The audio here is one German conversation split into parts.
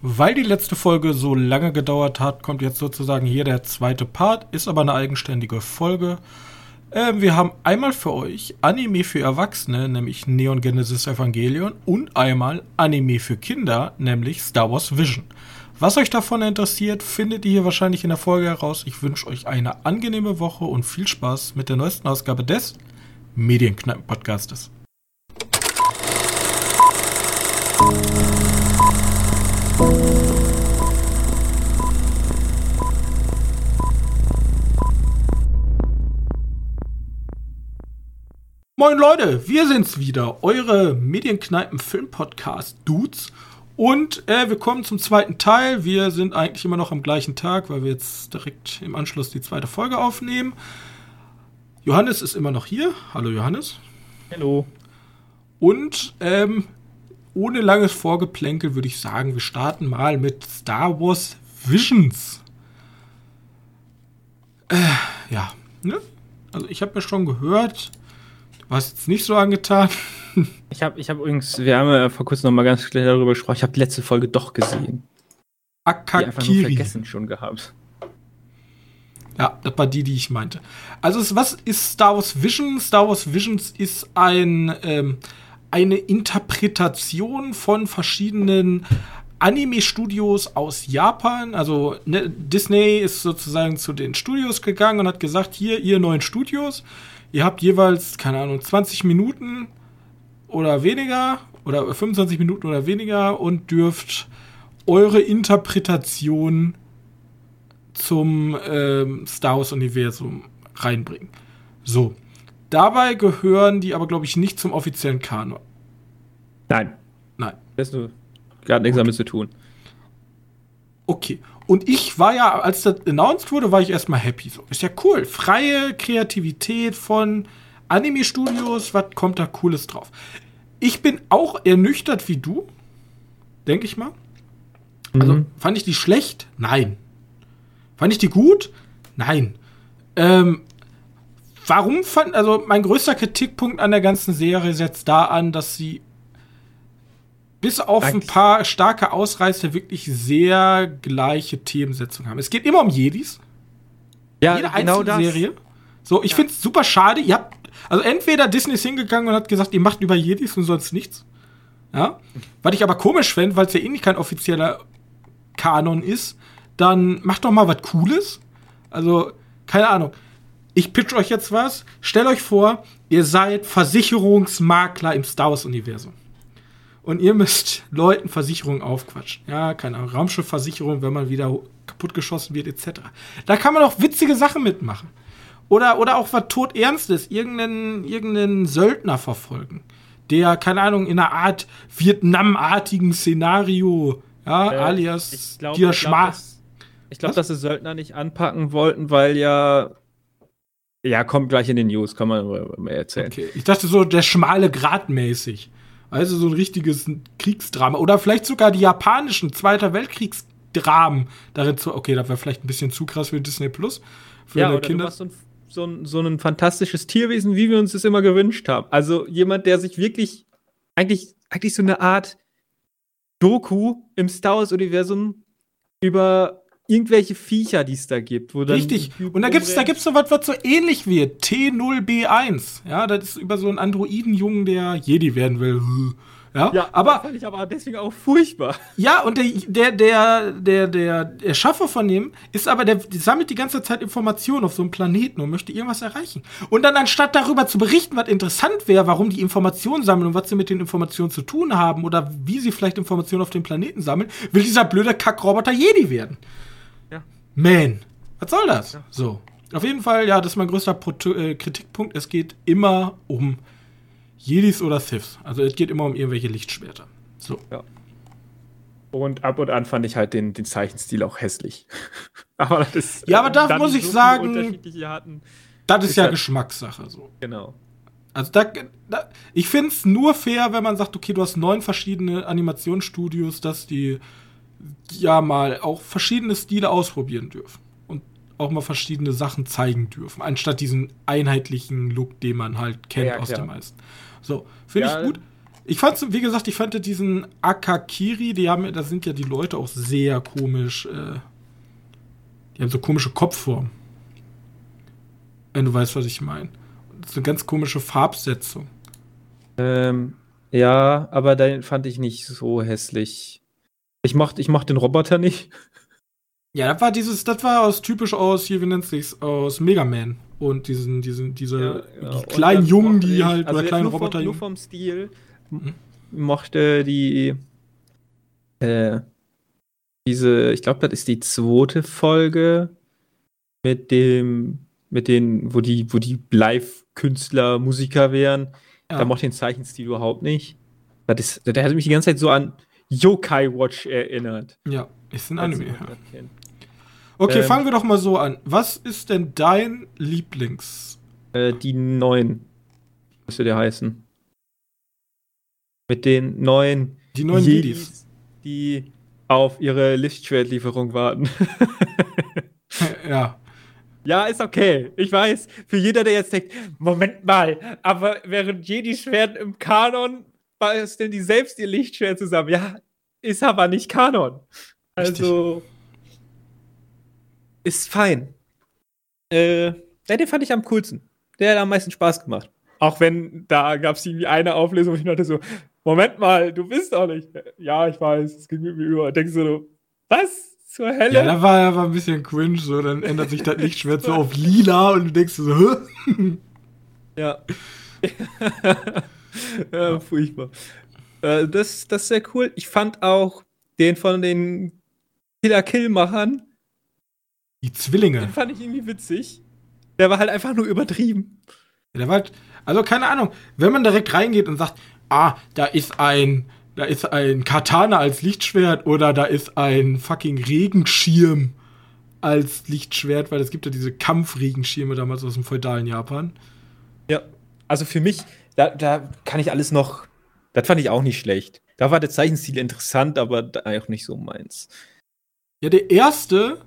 Weil die letzte Folge so lange gedauert hat, kommt jetzt sozusagen hier der zweite Part, ist aber eine eigenständige Folge. Äh, wir haben einmal für euch Anime für Erwachsene, nämlich Neon Genesis Evangelion, und einmal Anime für Kinder, nämlich Star Wars Vision. Was euch davon interessiert, findet ihr hier wahrscheinlich in der Folge heraus. Ich wünsche euch eine angenehme Woche und viel Spaß mit der neuesten Ausgabe des Medienkneipen-Podcastes. Moin Leute, wir sind's wieder, eure Medienkneipen-Film-Podcast-Dudes. Und äh, wir kommen zum zweiten Teil. Wir sind eigentlich immer noch am gleichen Tag, weil wir jetzt direkt im Anschluss die zweite Folge aufnehmen. Johannes ist immer noch hier. Hallo Johannes. Hallo. Und ähm, ohne langes Vorgeplänkel würde ich sagen, wir starten mal mit Star Wars Visions. Äh, ja, ne? Also ich habe mir schon gehört, warst jetzt nicht so angetan. Ich habe ich hab übrigens, wir haben ja vor kurzem noch mal ganz klar darüber gesprochen, ich habe die letzte Folge doch gesehen. Akakiri. Die einfach nur vergessen schon gehabt. Ja, das war die, die ich meinte. Also, was ist Star Wars Vision? Star Wars Visions ist ein, ähm, eine Interpretation von verschiedenen Anime-Studios aus Japan. Also, ne, Disney ist sozusagen zu den Studios gegangen und hat gesagt: Hier, ihr neuen Studios, Ihr habt jeweils, keine Ahnung, 20 Minuten oder weniger oder 25 Minuten oder weniger und dürft eure Interpretation zum ähm, Star Wars-Universum reinbringen. So. Dabei gehören die aber, glaube ich, nicht zum offiziellen Kanon. Nein. Nein. Das hat nichts damit zu tun. Okay. Und ich war ja, als das announced wurde, war ich erstmal happy. So, ist ja cool. Freie Kreativität von Anime-Studios, was kommt da Cooles drauf? Ich bin auch ernüchtert wie du, denke ich mal. Also, mhm. fand ich die schlecht? Nein. Fand ich die gut? Nein. Ähm, warum fand, also mein größter Kritikpunkt an der ganzen Serie setzt da an, dass sie bis auf Eigentlich. ein paar starke Ausreißer wirklich sehr gleiche Themensetzungen haben. Es geht immer um Jedis. Ja, Jede genau einzelne das. Serie. So, ich ja. finde es super schade. Ihr habt, also entweder Disney ist hingegangen und hat gesagt, ihr macht über Jedis und sonst nichts. Ja. Was ich aber komisch fände, weil es ja eh nicht kein offizieller Kanon ist, dann macht doch mal was Cooles. Also, keine Ahnung. Ich pitch euch jetzt was. Stellt euch vor, ihr seid Versicherungsmakler im Star Wars-Universum und ihr müsst Leuten Versicherungen aufquatschen. Ja, keine Ahnung, Raumschiffversicherung, wenn man wieder kaputtgeschossen wird, etc. Da kann man auch witzige Sachen mitmachen. Oder, oder auch was todernstes, irgendeinen, irgendeinen Söldner verfolgen, der, keine Ahnung, in einer Art Vietnam-artigen Szenario, ja, äh, alias glaub, dir Schma. Ich glaube, dass sie Söldner nicht anpacken wollten, weil ja ja, kommt gleich in den News, kann man mal erzählen. Okay, ich dachte so, der schmale Grat mäßig. Also so ein richtiges Kriegsdrama. Oder vielleicht sogar die japanischen Zweiter Weltkriegsdramen darin zu. Okay, das wäre vielleicht ein bisschen zu krass für Disney Plus. Für ja, oder Kinder. du machst so ein, so, ein, so ein fantastisches Tierwesen, wie wir uns das immer gewünscht haben. Also jemand, der sich wirklich eigentlich, eigentlich so eine Art Doku im Star Wars-Universum über irgendwelche Viecher, die es da gibt. Wo dann Richtig. Und da gibt's, da gibt's so was, was so ähnlich wird. T0B1. Ja, das ist über so einen Androidenjungen, der Jedi werden will. Ja, ja aber. fand ich aber deswegen auch furchtbar. Ja, und der, der, der, der, der, der Schaffer von dem ist aber, der, der sammelt die ganze Zeit Informationen auf so einem Planeten und möchte irgendwas erreichen. Und dann anstatt darüber zu berichten, was interessant wäre, warum die Informationen sammeln und was sie mit den Informationen zu tun haben oder wie sie vielleicht Informationen auf dem Planeten sammeln, will dieser blöde Kackroboter Jedi werden. Man, was soll das? Ja. So. Auf jeden Fall, ja, das ist mein größter Pro äh, Kritikpunkt. Es geht immer um Jedis oder Siths. Also es geht immer um irgendwelche Lichtschwerter. So. Ja. Und ab und an fand ich halt den, den Zeichenstil auch hässlich. aber das ist, ja, aber da muss ich so sagen, hatten, das ist, ist ja halt Geschmackssache. So. Genau. Also da, da ich finde es nur fair, wenn man sagt, okay, du hast neun verschiedene Animationsstudios, dass die ja mal auch verschiedene Stile ausprobieren dürfen und auch mal verschiedene Sachen zeigen dürfen, anstatt diesen einheitlichen Look, den man halt kennt ja, aus den meisten. So, finde ja, ich gut. Ich fand, wie gesagt, ich fand diesen Akakiri, die haben, da sind ja die Leute auch sehr komisch. Äh, die haben so komische Kopfformen. Wenn du weißt, was ich meine. Ist eine ganz komische Farbsetzung. Ähm, ja, aber den fand ich nicht so hässlich. Ich mochte, ich mochte den Roboter nicht. Ja, das war dieses, das war aus typisch aus, hier, wie nennt sich's, aus Mega Man. Und diesen, diesen, diese Ja, ja. die kleinen Jungen, die ich- halt, also oder jetzt kleine nur vom- Roboter Nur vom Stil Mhm. mochte die äh, diese, ich glaube, das ist die zweite Folge mit dem, mit den, wo die, wo die Live-Künstler, Musiker wären. Ja. Da mochte ich den Zeichenstil überhaupt nicht. Das ist, der hat mich die ganze Zeit so an Yokai Watch erinnert. Ja, ist ein Anime. Ja. Okay, Ähm, fangen wir doch mal so an. Was ist denn dein Lieblings? Äh, die neuen müsste der heißen. Mit den neuen Die neuen Jedis. die auf ihre Lichtschwertlieferung warten. ja. ja, ist okay. Ich weiß, für jeder, der jetzt denkt, Moment mal, aber während Jedi-Schwert im Kanon basteln die selbst ihr Lichtschwert zusammen. Ja, ist aber nicht Kanon. Also ist fein. Äh, ja, den fand ich am coolsten. Der hat am meisten Spaß gemacht. Auch wenn da gab es irgendwie eine Auflösung, wo ich dachte so, Moment mal, du bist doch nicht. Ja, ich weiß, es ging mit mir über. Denkst du so, was zur Hölle? Ja, da war aber ein bisschen cringe, so, dann ändert sich das Lichtschwert so auf lila und du denkst so? Ja. ja, furchtbar. Äh, das, das ist sehr cool. Ich fand auch den von den Killer-Kill-Machern, Die Zwillinge. den fand ich irgendwie witzig. Der war halt einfach nur übertrieben. Der war halt, also keine Ahnung, wenn man direkt reingeht und sagt, ah, da ist ein, da ist ein Katana als Lichtschwert oder da ist ein fucking Regenschirm als Lichtschwert, weil es gibt ja diese Kampfregenschirme damals aus dem feudalen Japan. Ja. Also für mich, da, da kann ich alles noch. Das fand ich auch nicht schlecht. Da war der Zeichenstil interessant, aber auch nicht so meins. Ja, der erste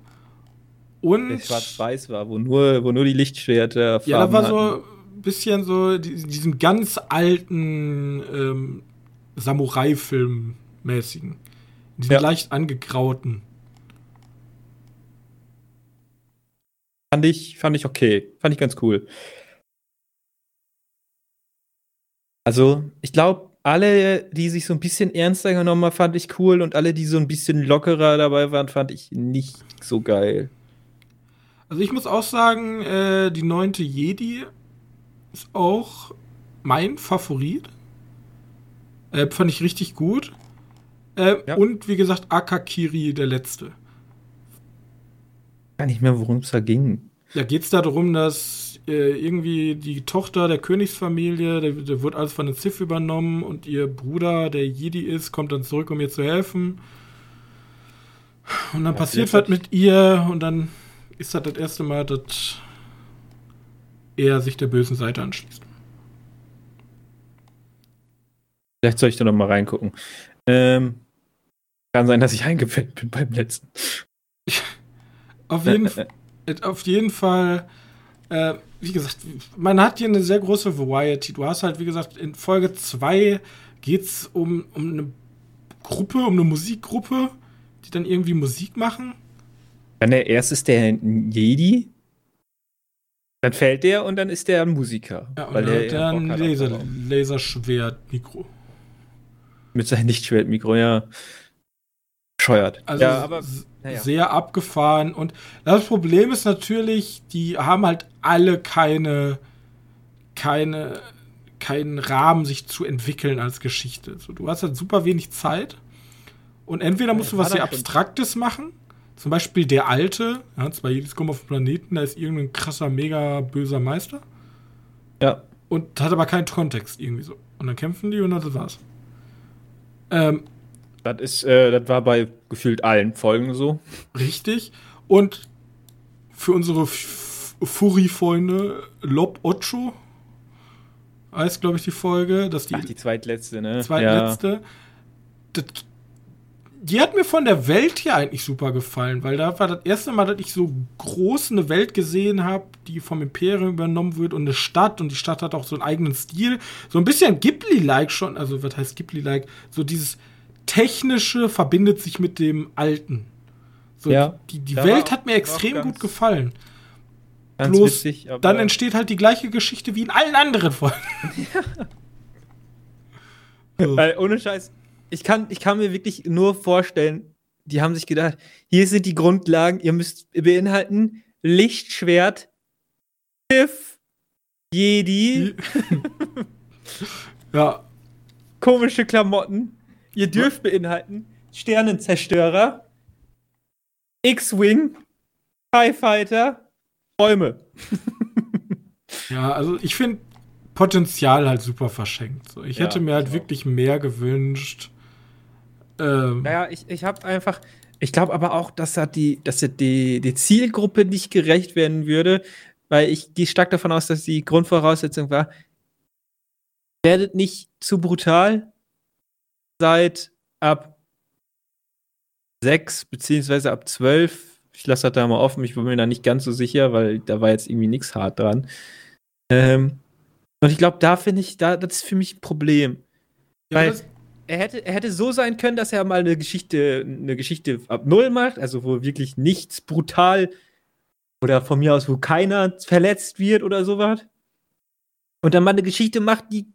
und Der schwarz-weiß war, wo nur, wo nur die Lichtschwerter ja, da war hatten. so ein bisschen so die, diesen ganz alten ähm, Samurai-Film mäßigen, diesen Ja. leicht angegrauten. Fand ich, fand ich okay. Fand ich ganz cool. Also, ich glaube, alle, die sich so ein bisschen ernster genommen haben, fand ich cool und alle, die so ein bisschen lockerer dabei waren, fand ich nicht so geil. Also ich muss auch sagen, äh, die neunte Jedi ist auch mein Favorit. Äh, fand ich richtig gut. Äh, Ja. Und wie gesagt, Akakiri der letzte. Gar nicht mehr, worum es da ging. Da geht es darum, dass äh, irgendwie die Tochter der Königsfamilie, der, der wird alles von den Sith übernommen und ihr Bruder, der Jedi ist, kommt dann zurück, um ihr zu helfen. Und dann Ja, passiert was mit ihr und dann ist das das erste Mal, dass er sich der bösen Seite anschließt. Vielleicht soll ich da noch mal reingucken. Ähm, kann sein, dass ich eingepennt bin beim letzten. Auf jeden, äh, auf jeden Fall, äh, wie gesagt, man hat hier eine sehr große Variety. Du hast halt, wie gesagt, in Folge 2 geht es um, um eine Gruppe, um eine Musikgruppe, die dann irgendwie Musik machen. Dann der erste ist der Jedi. Dann fällt der und dann ist der ein Musiker. Ja, und weil dann der, der ein Laser. Laserschwert-Mikro. Mit seinem Lichtschwertmikro, ja. Bescheuert. Also ja, aber naja. sehr abgefahren. Und das Problem ist natürlich, die haben halt alle keine, keine, keinen Rahmen, sich zu entwickeln als Geschichte. So, du hast halt super wenig Zeit. Und entweder musst Ja, du was sehr. Abstraktes machen. Zum Beispiel der Alte, ja, zwei Jedis kommen auf den Planeten, da ist irgendein krasser, mega böser Meister. ja. Und hat aber keinen Kontext irgendwie so. Und dann kämpfen die und das war's. Ähm, Das ist, äh, das war bei gefühlt allen Folgen so. Richtig. Und für unsere Furry-Freunde, Lob Ocho heißt, glaube ich, die Folge. Das ist die, Ach, die zweitletzte, ne? zweitletzte. Das, die hat mir von der Welt hier eigentlich super gefallen, weil da war das erste Mal, dass ich so groß eine Welt gesehen habe, die vom Imperium übernommen wird und eine Stadt und die Stadt hat auch so einen eigenen Stil. So ein bisschen Ghibli-like schon, also was heißt Ghibli-like? So dieses technische verbindet sich mit dem Alten. So, Ja. Die, die Welt hat mir extrem ganz- gut gefallen. Ganz Bloß witzig, aber Dann entsteht halt die gleiche Geschichte wie in allen anderen Folgen. So. Weil ohne Scheiß, ich kann, ich kann mir wirklich nur vorstellen, die haben sich gedacht, hier sind die Grundlagen, ihr müsst beinhalten Lichtschwert, Schiff, Jedi, ja, komische Klamotten. Ihr dürft beinhalten Sternenzerstörer, X-Wing, TIE Fighter, Bäume. Ja, also ich finde Potenzial halt super verschenkt. So, ich Ja, hätte mir halt auch. wirklich mehr gewünscht. Ähm, Naja, ich, ich habe einfach, ich glaube aber auch, dass da die, dass da die, die Zielgruppe nicht gerecht werden würde, weil ich gehe stark davon aus, dass die Grundvoraussetzung war, werdet nicht zu brutal, seid ab sechs beziehungsweise ab zwölf. Ich lasse das da mal offen, ich bin mir da nicht ganz so sicher, weil da war jetzt irgendwie nichts hart dran. Ähm, und ich glaube, da finde ich, da, das ist für mich ein Problem. ja, weil- Er hätte, er hätte so sein können, dass er mal eine Geschichte, eine Geschichte ab Null macht, also wo wirklich nichts brutal oder von mir aus, wo keiner verletzt wird oder sowas. Und dann mal eine Geschichte macht, die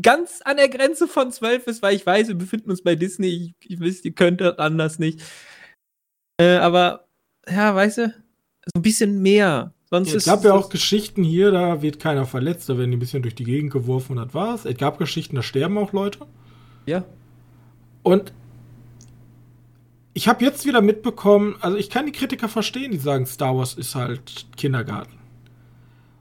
ganz an der Grenze von zwölf ist, weil ich weiß, wir befinden uns bei Disney. Ich, ich wisst, ihr könnt das anders nicht. Äh, aber, ja, weißt du, so ein bisschen mehr. Sonst es gab ja auch Geschichten hier, da wird keiner verletzt, da werden die ein bisschen durch die Gegend geworfen und das war's. Es gab Geschichten, da sterben auch Leute. Ja. Und ich habe jetzt wieder mitbekommen, also ich kann die Kritiker verstehen, die sagen, Star Wars ist halt Kindergarten.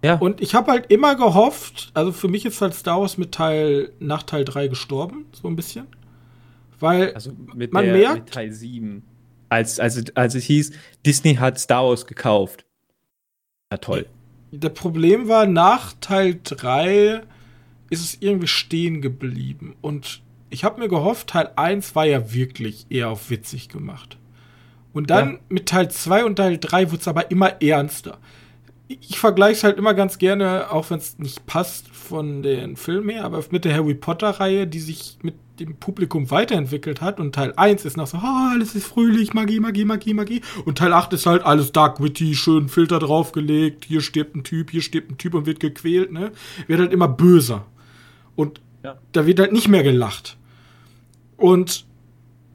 Ja. Und ich habe halt immer gehofft, also für mich ist halt Star Wars mit Teil, nach Teil 3 gestorben, so ein bisschen. Weil Also mit, Man der, merkt- mit Teil 7. Als, als, als es hieß, Disney hat Star Wars gekauft. Na toll. das Problem war, nach Teil 3 ist es irgendwie stehen geblieben. Und ich habe mir gehofft, Teil 1 war ja wirklich eher auf witzig gemacht. Und dann Ja. mit Teil 2 und Teil 3 wurde es aber immer ernster. Ich, ich vergleiche es halt immer ganz gerne, auch wenn es nicht passt von den Filmen her, aber mit der Harry Potter-Reihe, die sich mit dem Publikum weiterentwickelt hat. Und Teil 1 ist noch so, ah, alles ist fröhlich, Magie, Magie, Magie, Magie. Und Teil 8 ist halt alles dark witty, schön Filter draufgelegt, hier stirbt ein Typ, hier stirbt ein Typ und wird gequält, ne? Wird halt immer böser. Und Ja. da wird halt nicht mehr gelacht. Und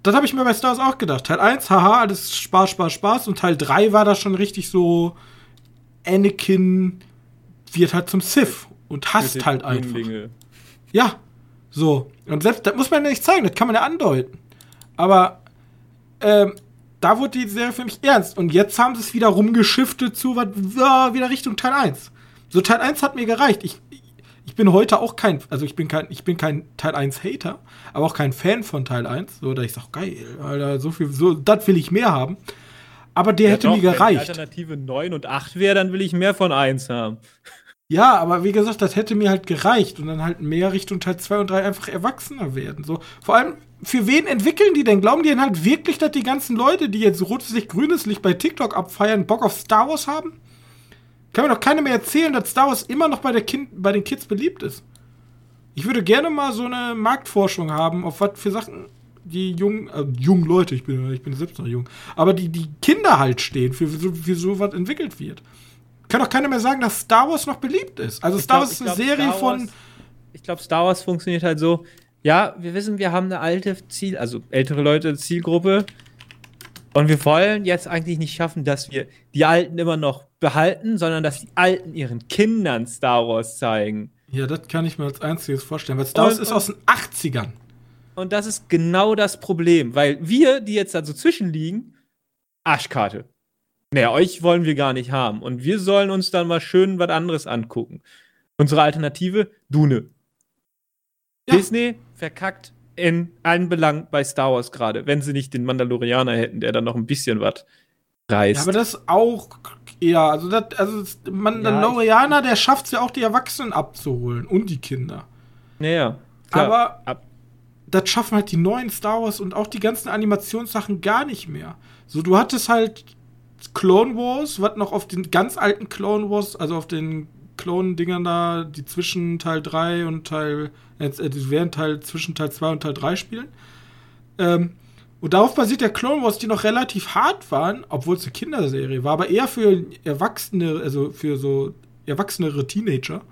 das habe ich mir bei Star Wars auch gedacht. Teil 1, haha, alles Spaß, Spaß, Spaß. Und Teil 3 war da schon richtig so, Anakin wird halt zum Sith und hasst halt einfach. Jünglinge. Ja, so. Und selbst, das muss man ja nicht zeigen, das kann man ja andeuten. Aber ähm, da wurde die Serie für mich ernst. Und jetzt haben sie es wieder rumgeschiftet zu was, wieder Richtung Teil 1. So, Teil 1 hat mir gereicht. Ich, ich bin heute auch kein, also ich bin kein, ich bin kein Teil 1 Hater, aber auch kein Fan von Teil 1. So, da ich sage, geil, Alter, so viel, so, das will ich mehr haben. Aber der hätte doch, mir Wenn die gereicht. Alternative 9 und 8 wäre, dann will ich mehr von 1 haben. Ja, aber wie gesagt, das hätte mir halt gereicht und dann halt mehr Richtung Teil 2 und 3 einfach erwachsener werden. So, vor allem, für wen entwickeln die denn? Glauben die denn halt wirklich, dass die ganzen Leute, die jetzt rotes Licht, grünes Licht bei TikTok abfeiern, Bock auf Star Wars haben? Kann mir doch keiner mehr erzählen, dass Star Wars immer noch bei, der kind, bei den Kids beliebt ist. Ich würde gerne mal so eine Marktforschung haben, auf was für Sachen die jungen, äh, jungen Leute, ich bin, ich bin selbst noch jung, aber die, die Kinder halt stehen, für, für, so- für so was entwickelt wird. Kann doch keiner mehr sagen, dass Star Wars noch beliebt ist. Also Ich Star glaub- Wars ist eine glaub, Serie Star von. Wars- Ich glaube, Star Wars funktioniert halt so. Ja, wir wissen, wir haben eine alte Ziel, also ältere Leute Zielgruppe. Und wir wollen jetzt eigentlich nicht schaffen, dass wir die Alten immer noch behalten, sondern dass die Alten ihren Kindern Star Wars zeigen. Ja, das kann ich mir als einziges vorstellen, weil Star Wars Und- ist aus den 80ern. Und das ist genau das Problem, weil wir, die jetzt da so zwischenliegen, Arschkarte. Naja, euch wollen wir gar nicht haben. Und wir sollen uns dann mal schön was anderes angucken. Unsere Alternative, Dune. Ja. Disney verkackt in allen Belangen bei Star Wars gerade, wenn sie nicht den Mandalorianer hätten, der dann noch ein bisschen was Ja, reißt. aber das auch eher, also das, also Mandalorianer, der schafft es ja auch, die Erwachsenen abzuholen und die Kinder. naja, klar. Aber Ab- das schaffen halt die neuen Star Wars und auch die ganzen Animationssachen gar nicht mehr. So, du hattest halt Clone Wars, was noch auf den ganz alten Clone Wars, also auf den Clone-Dingern da, die zwischen Teil 3 und Teil, äh, die werden Teil zwischen Teil 2 und Teil 3 spielen. Ähm, und darauf basiert der Clone Wars, die noch relativ hart waren, obwohl es eine Kinderserie war, aber eher für Erwachsene, also für so erwachsenere Teenager.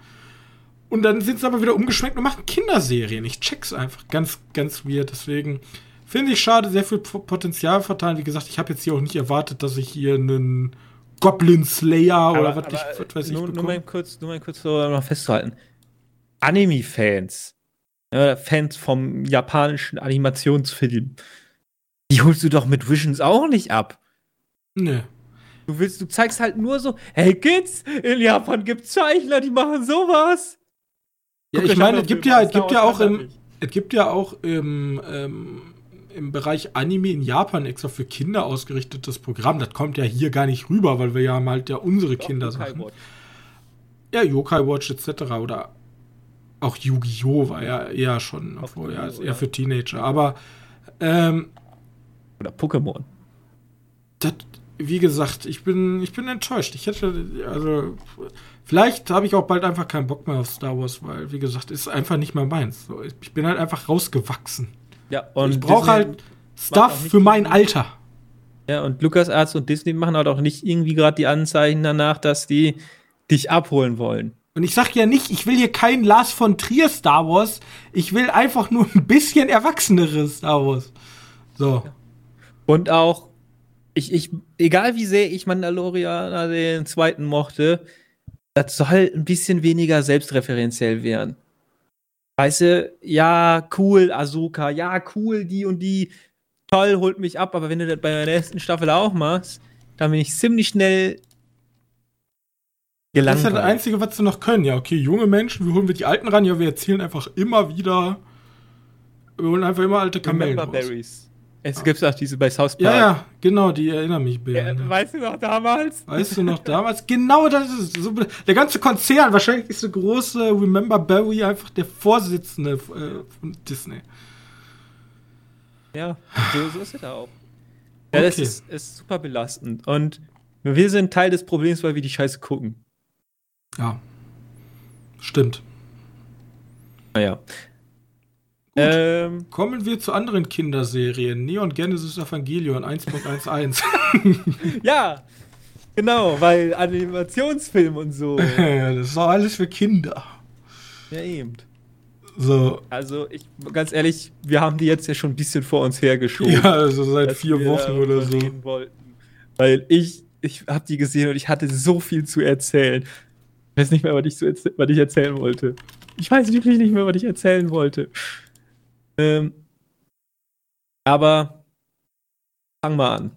Und dann sind sie aber wieder umgeschwenkt und machen Kinderserien. Ich check's einfach. Ganz, ganz weird. Deswegen finde ich schade, sehr viel Potenzial verteilen. Wie gesagt, ich habe jetzt hier auch nicht erwartet, dass ich hier einen Goblin Slayer aber, oder was, ich, was weiß nur, ich nur mal kurz, nur mal kurz so noch festzuhalten. Anime-Fans, ja, Fans vom japanischen Animationsfilm, die holst du doch mit Visions auch nicht ab. Nee. Du willst, du zeigst halt nur so, hey Kids, in Japan gibt's Zeichner, die machen sowas. Ja, ich meine, es gibt ja, es gibt ja auch im, es gibt ja auch im, ähm, im Bereich Anime in Japan extra für Kinder ausgerichtetes Programm. Das kommt ja hier gar nicht rüber, weil wir ja halt ja unsere Doch, Kinder sind. Ja, Yokai Watch etc. Oder auch Yu-Gi-Oh! war ja eher schon, obwohl ja, eher für Teenager. Aber ähm, oder Pokémon. Das, wie gesagt, ich bin, ich bin enttäuscht. Ich hätte, also, vielleicht habe ich auch bald einfach keinen Bock mehr auf Star Wars, weil, wie gesagt, ist einfach nicht mehr meins. So, ich bin halt einfach rausgewachsen. Ja, und ich brauche halt Stuff für mein Alter. Ja, und LucasArts und Disney machen halt auch nicht irgendwie gerade die Anzeichen danach, dass die dich abholen wollen. Und ich sag ja nicht, ich will hier kein Lars von Trier Star Wars. Ich will einfach nur ein bisschen erwachseneres Star Wars. So. Und auch ich, ich, egal wie sehr ich Mandalorianer den zweiten mochte, das soll ein bisschen weniger selbstreferenziell werden. Weißt du, ja, cool, Ahsoka, ja, cool, die und die, toll, holt mich ab, aber wenn du das bei der nächsten Staffel auch machst, dann bin ich ziemlich schnell gelangweilt. Das ist ja das Einzige, was sie noch können. Ja, okay, junge Menschen, wie holen wir die Alten ran? Ja, wir erzählen einfach immer wieder, wir holen einfach immer alte Kamellen Remember raus. Berries. Es gibt auch diese bei South Park. Ja, ja, genau, die erinnern mich. Ja, weißt du noch damals? Weißt du noch damals? genau das ist es. So, der ganze Konzern, wahrscheinlich ist der große Remember Barry einfach der Vorsitzende äh, von Disney. Ja, so, so ist es auch. Ja, okay. das ist, ist super belastend. Und wir sind Teil des Problems, weil wir die Scheiße gucken. Ja. Stimmt. Naja. Ähm, Kommen wir zu anderen Kinderserien. Neon Genesis Evangelion 1.11. ja, genau, weil Animationsfilm und so. das ist doch alles für Kinder. Ja, eben. So. Also, ich, ganz ehrlich, wir haben die jetzt ja schon ein bisschen vor uns hergeschoben. Ja, also seit vier Wochen oder so. Wollten. Weil ich, ich habe die gesehen und ich hatte so viel zu erzählen. Ich weiß nicht mehr, was ich, so was ich erzählen wollte. Ich weiß wirklich nicht mehr, was ich erzählen wollte. Ähm, aber fang mal an.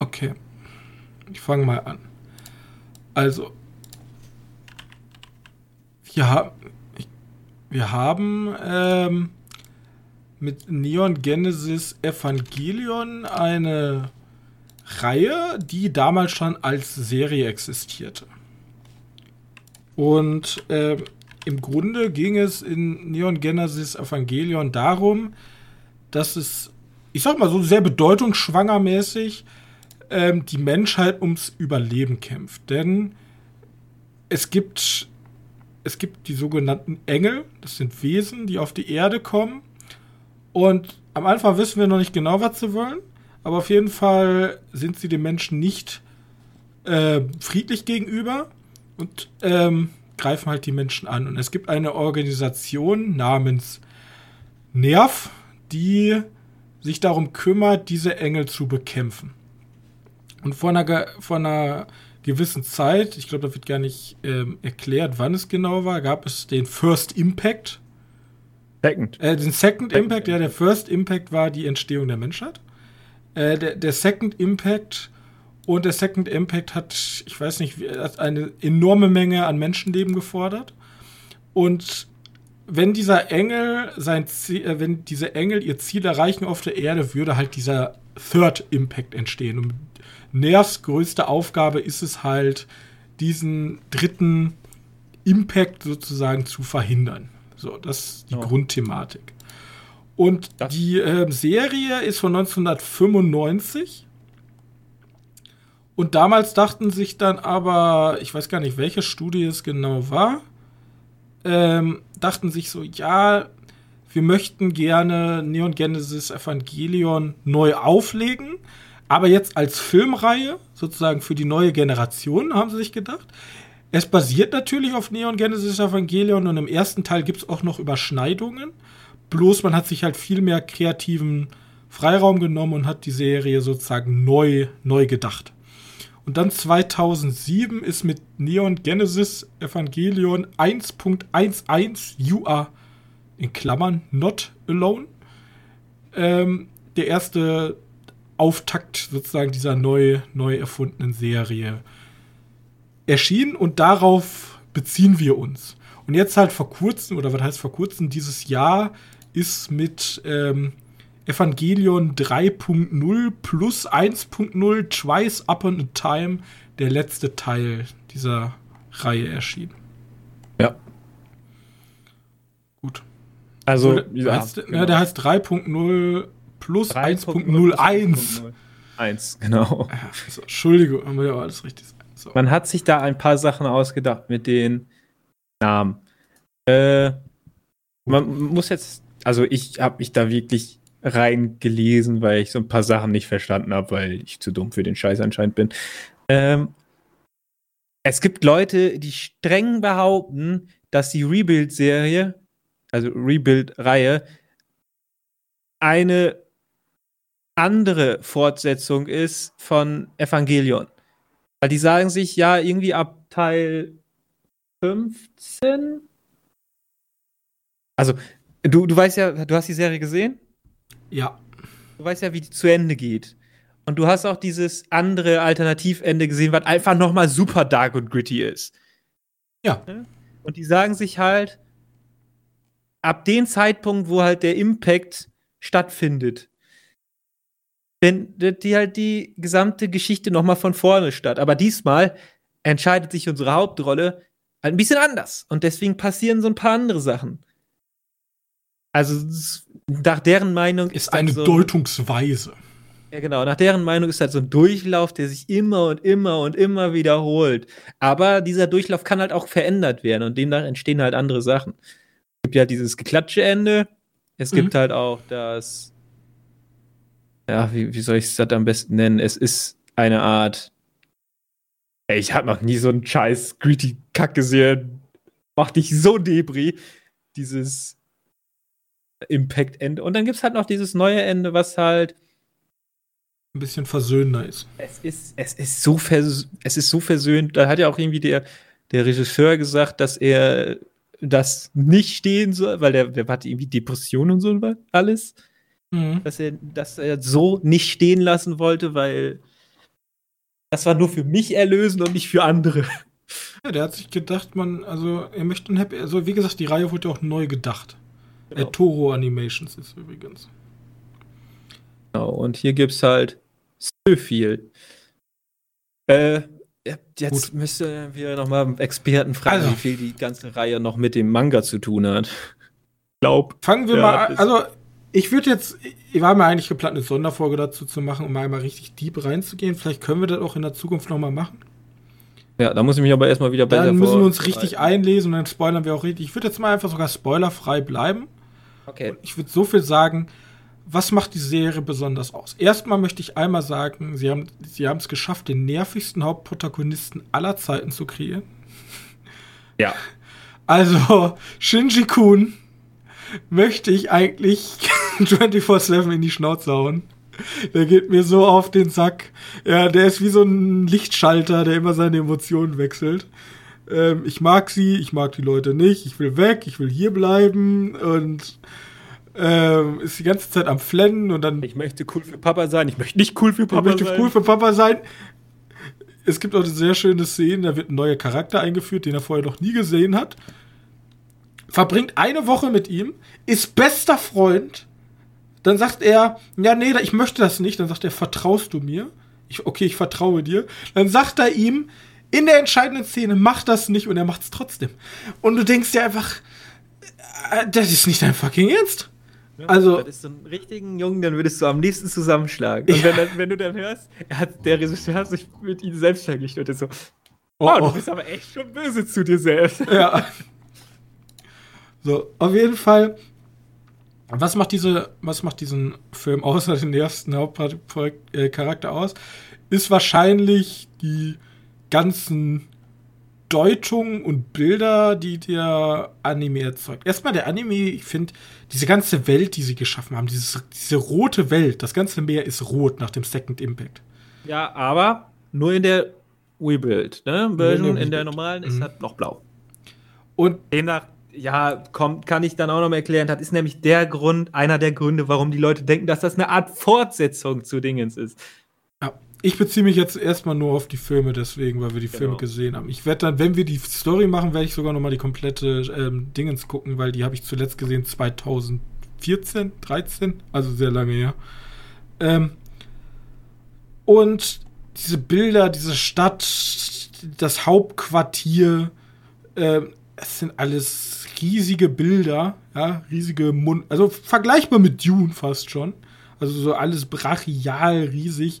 Okay. Ich fange mal an. Also, wir haben, wir haben ähm, mit Neon Genesis Evangelion eine Reihe, die damals schon als Serie existierte. Und ähm, im Grunde ging es in Neon Genesis Evangelion darum, dass es, ich sag mal so sehr bedeutungsschwangermäßig, ähm, die Menschheit ums Überleben kämpft. Denn es gibt, es gibt die sogenannten Engel, das sind Wesen, die auf die Erde kommen. Und am Anfang wissen wir noch nicht genau, was sie wollen, aber auf jeden Fall sind sie den Menschen nicht äh, friedlich gegenüber. Und ähm, greifen halt die Menschen an. Und es gibt eine Organisation namens Nerv, die sich darum kümmert, diese Engel zu bekämpfen. Und vor einer, vor einer gewissen Zeit, ich glaube, da wird gar nicht ähm, erklärt, wann es genau war, gab es den First Impact. Second. Äh, den Second, Second Impact, ja, der First Impact war die Entstehung der Menschheit. Äh, der, der Second Impact und der Second Impact hat, ich weiß nicht, hat eine enorme Menge an Menschenleben gefordert. Und wenn dieser Engel sein Ziel, äh, wenn diese Engel ihr Ziel erreichen auf der Erde, würde halt dieser Third Impact entstehen. Und Nervs größte Aufgabe ist es halt, diesen dritten Impact sozusagen zu verhindern. So, das ist die Oh. Grundthematik. Und Das- die ähm, Serie ist von 1995. Und damals dachten sich dann aber, ich weiß gar nicht, welche Studie es genau war, ähm, dachten sich so, ja, wir möchten gerne Neon Genesis Evangelion neu auflegen, aber jetzt als Filmreihe, sozusagen für die neue Generation, haben sie sich gedacht. Es basiert natürlich auf Neon Genesis Evangelion und im ersten Teil gibt es auch noch Überschneidungen. Bloß man hat sich halt viel mehr kreativen Freiraum genommen und hat die Serie sozusagen neu, neu gedacht. Und dann 2007 ist mit Neon Genesis Evangelion 1.11 You Are in Klammern Not Alone ähm, der erste Auftakt sozusagen dieser neu, neu erfundenen Serie erschienen und darauf beziehen wir uns. Und jetzt halt vor kurzem, oder was heißt vor kurzem, dieses Jahr ist mit ähm, Evangelion 3.0 plus 1.0 Twice Upon a Time der letzte Teil dieser Reihe erschienen. Ja. Gut. Also, der, ja, heißt, genau. ja, der heißt 3.0 plus 3.0 1.01. 1, genau. So, Entschuldigung, haben wir ja alles richtig sein. So. Man hat sich da ein paar Sachen ausgedacht mit den Namen. Äh, man muss jetzt, also ich habe mich da wirklich reingelesen, weil ich so ein paar Sachen nicht verstanden habe, weil ich zu dumm für den Scheiß anscheinend bin. Ähm, es gibt Leute, die streng behaupten, dass die Rebuild-Serie, also Rebuild-Reihe, eine andere Fortsetzung ist von Evangelion. Weil die sagen sich ja irgendwie ab Teil 15. Also, du, du weißt ja, du hast die Serie gesehen? Ja. Du weißt ja, wie die zu Ende geht. Und du hast auch dieses andere Alternativende gesehen, was einfach nochmal super dark und gritty ist. Ja. Und die sagen sich halt, ab dem Zeitpunkt, wo halt der Impact stattfindet, findet die halt die gesamte Geschichte nochmal von vorne statt. Aber diesmal entscheidet sich unsere Hauptrolle halt ein bisschen anders. Und deswegen passieren so ein paar andere Sachen. Also, s- nach deren Meinung Ist das eine so Deutungsweise. ja, genau. Nach deren Meinung ist halt so ein Durchlauf, der sich immer und immer und immer wiederholt. Aber dieser Durchlauf kann halt auch verändert werden und demnach entstehen halt andere Sachen. Es gibt ja dieses geklatsche Ende. Es gibt Mhm. halt auch das. Ja, wie, wie soll ich es das am besten nennen? Es ist eine Art. Ey, ich habe noch nie so einen scheiß greedy Kack gesehen. Macht dich so debris. Dieses Impact-Ende. Und dann gibt es halt noch dieses neue Ende, was halt Ein bisschen versöhnender ist. es ist, es ist so vers es ist so versöhnt. Da hat ja auch irgendwie der, der Regisseur gesagt, dass er das nicht stehen soll, weil der, der hatte irgendwie Depressionen und so und alles, Mhm. dass er, dass er so nicht stehen lassen wollte, weil das war nur für mich erlösen und nicht für andere. Ja, der hat sich gedacht, man, also er möchte ein Happy, also wie gesagt, die Reihe wurde ja auch neu gedacht. Genau. Äh, Toro Animations ist übrigens. Genau, und hier gibt's halt so viel. Äh, jetzt Gut. müsste wir nochmal Experten fragen, Also. wie viel die ganze Reihe noch mit dem Manga zu tun hat. Glaub. Fangen wir Ja, mal an. Also, ich würde jetzt, ich war mir eigentlich geplant, eine Sonderfolge dazu zu machen, um mal einmal richtig deep reinzugehen. Vielleicht können wir das auch in der Zukunft nochmal machen. Ja, da muss ich mich aber erstmal wieder Dann müssen wir uns richtig einlesen und dann spoilern wir auch richtig. Ich würde jetzt mal einfach sogar spoilerfrei bleiben. Okay. Ich würde so viel sagen, was macht die Serie besonders aus? Erstmal möchte ich einmal sagen, sie haben sie es geschafft, den nervigsten Hauptprotagonisten aller Zeiten zu kreieren. Ja. Also, Shinji Kun möchte ich eigentlich 24-7 in die Schnauze hauen. Der geht mir so auf den Sack. Ja, der ist wie so ein Lichtschalter, der immer seine Emotionen wechselt. Ähm, ich mag sie, ich mag die Leute nicht, ich will weg, ich will hier bleiben und ähm, ist die ganze Zeit am Flennen und dann Ich möchte cool für Papa sein, ich möchte nicht cool für ich Papa möchte sein. cool für Papa sein. Es gibt auch eine sehr schöne Szene, da wird ein neuer Charakter eingeführt, den er vorher noch nie gesehen hat. Verbringt eine Woche mit ihm, ist bester Freund. Dann sagt er, ja, nee, ich möchte das nicht. Dann sagt er, vertraust du mir? Ich, okay, ich vertraue dir. Dann sagt er ihm in der entscheidenden Szene, mach das nicht und er macht es trotzdem. Und du denkst dir einfach, Äh, das ist nicht dein fucking Ernst. Also, das ist so ein richtigen Jungen, dann würdest du am liebsten zusammenschlagen. Und wenn, dann, wenn du dann hörst, er hat, der Regisseur hat sich mit ihm selbst verglichen und ist so, oh, oh, du bist aber echt schon böse zu dir selbst. Ja. So, auf jeden Fall, was macht diese, was macht diesen Film außer den ersten Hauptcharakter äh, aus? Ist wahrscheinlich die ganzen Deutungen und Bilder, die der Anime erzeugt. Erstmal der Anime, ich finde, diese ganze Welt, die sie geschaffen haben, dieses, diese rote Welt, das ganze Meer ist rot nach dem Second Impact. Ja, aber nur in der Rebuild, ne? Version, in der normalen ist mhm. halt noch blau. Und demnach, ja, kommt, kann ich dann auch noch mal erklären, das ist nämlich der Grund, einer der Gründe, warum die Leute denken, dass das eine Art Fortsetzung zu Dingens ist. Ich beziehe mich jetzt erstmal nur auf die Filme deswegen, weil wir die genau. Filme gesehen haben. Ich werde dann, wenn wir die Story machen, werde ich sogar noch mal die komplette ähm, Dingens gucken, weil die habe ich zuletzt gesehen 2014, 13, also sehr lange her. Ähm, und diese Bilder, diese Stadt, das Hauptquartier, äh, es sind alles riesige Bilder, ja, riesige Mund, also vergleichbar mit Dune fast schon. Also so alles brachial riesig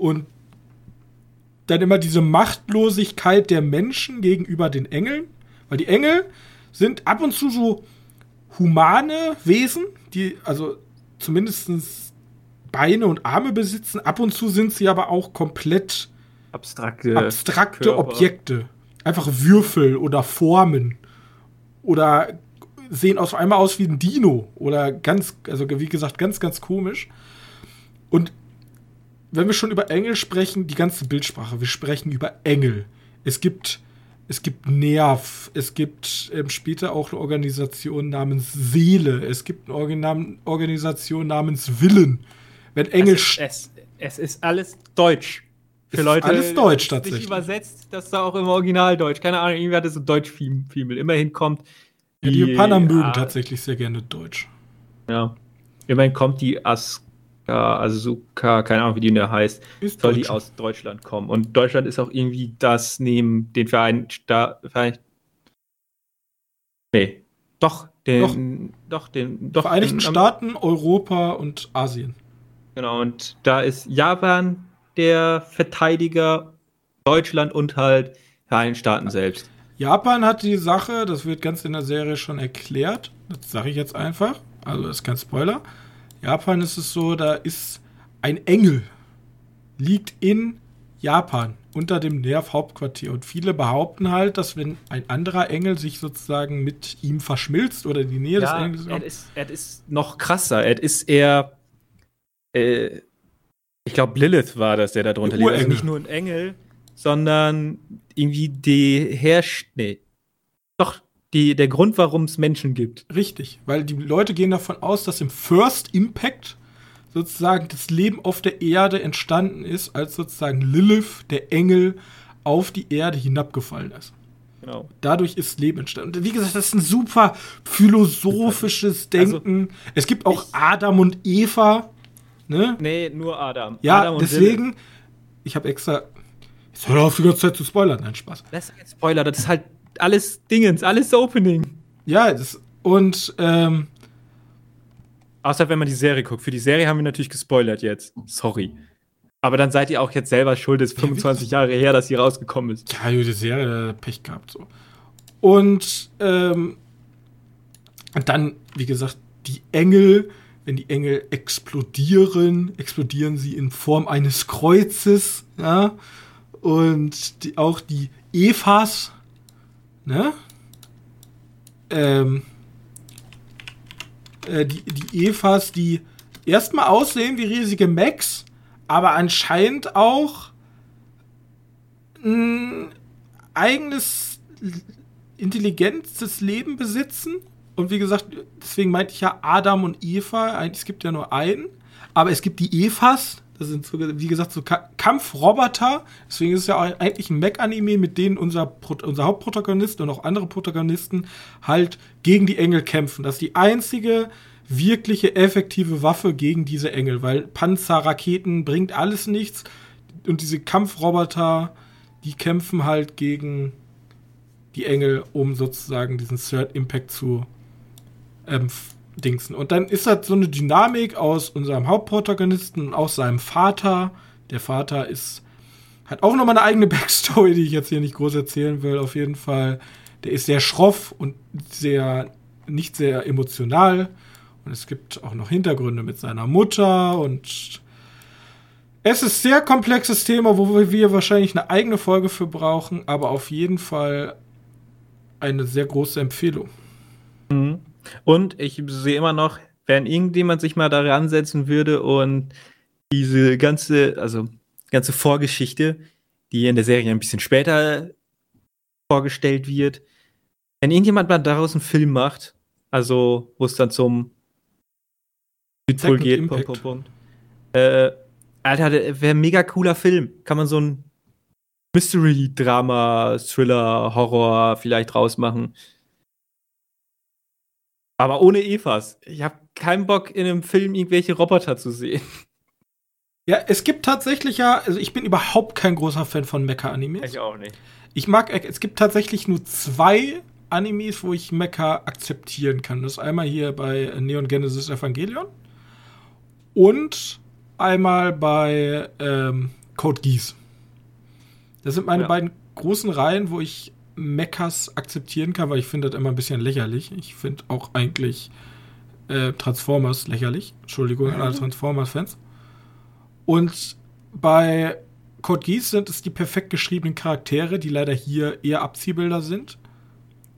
und dann immer diese Machtlosigkeit der Menschen gegenüber den Engeln, weil die Engel sind ab und zu so humane Wesen, die also zumindest Beine und Arme besitzen. Ab und zu sind sie aber auch komplett abstrakte, abstrakte Objekte. Einfach Würfel oder Formen. Oder sehen auf einmal aus wie ein Dino. Oder ganz, also wie gesagt, ganz, ganz komisch. Und wenn wir schon über Engel sprechen, die ganze Bildsprache, wir sprechen über Engel. Es gibt, es gibt Nerv, es gibt ähm, später auch eine Organisation namens Seele, es gibt eine Organisation namens Willen. Wenn Engel. Es, es, es ist alles Deutsch. Für Leute, alles Deutsch tatsächlich. Nicht übersetzt, das ist da auch im Original Deutsch. Keine Ahnung, irgendwie hat es so Deutsch-Female. Immerhin kommt. Die, ja, die Japaner mögen tatsächlich sehr gerne Deutsch. Ja. Immerhin kommt die As Azuka, keine Ahnung, wie die da heißt, ist soll die aus Deutschland kommen. Und Deutschland ist auch irgendwie das neben den Vereinigten Staaten. Nee, doch, den, doch, doch den, doch Vereinigten den, Staaten, Europa und Asien. Genau, und da ist Japan der Verteidiger, Deutschland und halt Vereinigten Staaten selbst. Japan hat die Sache, das wird ganz in der Serie schon erklärt, das sage ich jetzt einfach, also das ist kein Spoiler Japan ist es so, da ist ein Engel, liegt in Japan unter dem Nerv-Hauptquartier. Und viele behaupten halt, dass wenn ein anderer Engel sich sozusagen mit ihm verschmilzt oder die Nähe ja, des Engels kommt. Er ist, er ist noch krasser. Er ist eher. Äh, ich glaube, Lilith war das, der da drunter liegt. Also nicht nur ein Engel, sondern irgendwie die Herrsch. Nee. Doch, die, der Grund, warum es Menschen gibt. Richtig, weil die Leute gehen davon aus, dass im First Impact sozusagen das Leben auf der Erde entstanden ist, als sozusagen Lilith, der Engel, auf die Erde hinabgefallen ist. Genau. Dadurch ist Leben entstanden. Und wie gesagt, das ist ein super philosophisches also, Denken. Also, es gibt auch Adam und Eva. Ne? Nee, nur Adam. Ja, Adam deswegen, Lilith. ich habe extra. Jetzt hör auf, die ganze Zeit zu spoilern. Nein, Spaß. Das ist kein Spoiler, das ist halt alles Dingens, alles Opening. Ja, das, und ähm, Außer wenn man die Serie guckt. Für die Serie haben wir natürlich gespoilert jetzt. Sorry. Aber dann seid ihr auch jetzt selber schuld, es ist 25 Jahre her, dass sie rausgekommen ist. Ja, die Serie Pech gehabt so. Und ähm, dann, wie gesagt, die Engel, wenn die Engel explodieren, explodieren sie in Form eines Kreuzes, ja. Und die, auch die Evas, ne? Ähm, äh, die, die Evas, die erstmal aussehen wie riesige Mechs, aber anscheinend auch ein eigenes intelligentes Leben besitzen. Und wie gesagt, deswegen meinte ich ja Adam und Eva. Es gibt ja nur einen. Aber es gibt die Evas, das sind, so, wie gesagt, so Kampfroboter. Deswegen ist es ja eigentlich ein Mech-Anime, mit denen unser, unser Hauptprotagonist und auch andere Protagonisten halt gegen die Engel kämpfen. Das ist die einzige wirkliche effektive Waffe gegen diese Engel, weil Panzer, Raketen bringt alles nichts. Und diese Kampfroboter, die kämpfen halt gegen die Engel, um sozusagen diesen Third Impact zu ähm, Dingsen. Und dann ist das so eine Dynamik aus unserem Hauptprotagonisten und aus seinem Vater. Der Vater ist, hat auch nochmal eine eigene Backstory, die ich jetzt hier nicht groß erzählen will, auf jeden Fall. Der ist sehr schroff und sehr, nicht sehr emotional. Und es gibt auch noch Hintergründe mit seiner Mutter und es ist ein sehr komplexes Thema, wo wir wahrscheinlich eine eigene Folge für brauchen, aber auf jeden Fall eine sehr große Empfehlung. Und ich sehe immer noch, wenn irgendjemand sich mal daran setzen würde und diese ganze, also ganze Vorgeschichte, die in der Serie ein bisschen später vorgestellt wird, wenn irgendjemand mal daraus einen Film macht, also wo es dann zum Südpol geht, Punkt, Punkt, Punkt. Äh, Alter, wäre ein mega cooler Film. Kann man so ein Mystery, Drama, Thriller, Horror vielleicht rausmachen. Aber ohne Evas. Ich habe keinen Bock, in einem Film irgendwelche Roboter zu sehen. Ja, es gibt tatsächlich ja, also ich bin überhaupt kein großer Fan von Mecha-Animes. Ich auch nicht. Ich mag, es gibt tatsächlich nur zwei Animes, wo ich Mecha akzeptieren kann. Das ist einmal hier bei Neon Genesis Evangelion und einmal bei ähm, Code Geass. Das sind meine ja. beiden großen Reihen, wo ich Mechas akzeptieren kann, weil ich finde das immer ein bisschen lächerlich. Ich finde auch eigentlich äh, Transformers lächerlich. Entschuldigung mhm. an alle Transformers-Fans. Und bei Code Geass sind es die perfekt geschriebenen Charaktere, die leider hier eher Abziehbilder sind.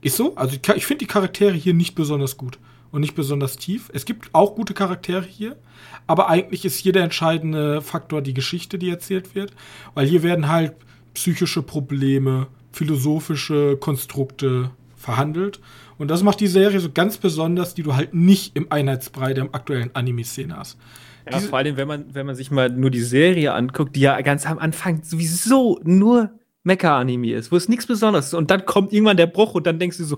Ist so? Also ich, ich finde die Charaktere hier nicht besonders gut und nicht besonders tief. Es gibt auch gute Charaktere hier, aber eigentlich ist hier der entscheidende Faktor die Geschichte, die erzählt wird, weil hier werden halt psychische Probleme, philosophische Konstrukte verhandelt und das macht die Serie so ganz besonders, die du halt nicht im Einheitsbrei der aktuellen Anime-Szene hast. Ja, Diese vor allem, wenn man, wenn man sich mal nur die Serie anguckt, die ja ganz am Anfang sowieso nur Mecha-Anime ist, wo es nichts Besonderes ist. Und dann kommt irgendwann der Bruch und dann denkst du so,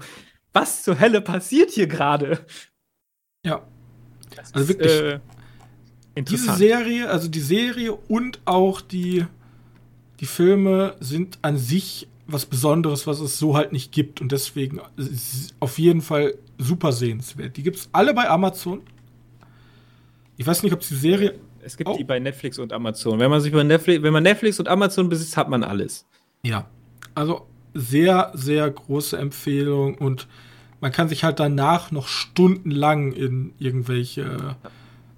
was zur Hölle passiert hier gerade? Ja. Das also wirklich. Äh, diese Serie, also die Serie und auch die, die Filme sind an sich was Besonderes, was es so halt nicht gibt. Und deswegen auf jeden Fall super sehenswert. Die gibt es alle bei Amazon. Ich weiß nicht, ob die Serie. Es gibt oh. die bei Netflix und Amazon. Wenn man sich bei Netflix, wenn man Netflix und Amazon besitzt, hat man alles. Ja. Also sehr, sehr große Empfehlung und man kann sich halt danach noch stundenlang in irgendwelche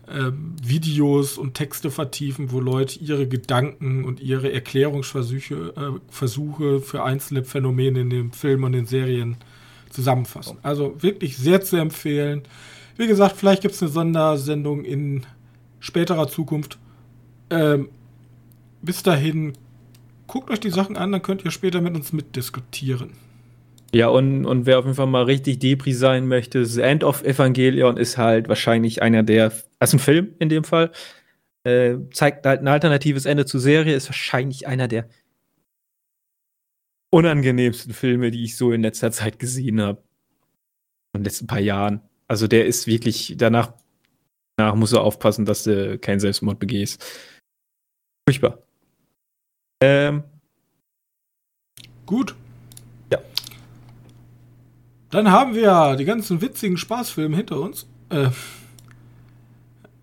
äh, Videos und Texte vertiefen, wo Leute ihre Gedanken und ihre Erklärungsversuche äh, Versuche für einzelne Phänomene in den Filmen und den Serien zusammenfassen. Also wirklich sehr zu empfehlen. Wie gesagt, vielleicht gibt es eine Sondersendung in späterer Zukunft. Ähm, bis dahin guckt euch die Sachen an, dann könnt ihr später mit uns mitdiskutieren. Ja, und, und wer auf jeden Fall mal richtig Depri sein möchte, The End of Evangelion ist halt wahrscheinlich einer der, also ein Film in dem Fall, äh, zeigt halt ein alternatives Ende zur Serie, ist wahrscheinlich einer der unangenehmsten Filme, die ich so in letzter Zeit gesehen habe. In den letzten paar Jahren. Also der ist wirklich, danach, danach musst du aufpassen, dass du keinen Selbstmord begehst. Furchtbar. Ähm, Gut. Ja. Dann haben wir die ganzen witzigen Spaßfilme hinter uns. Äh,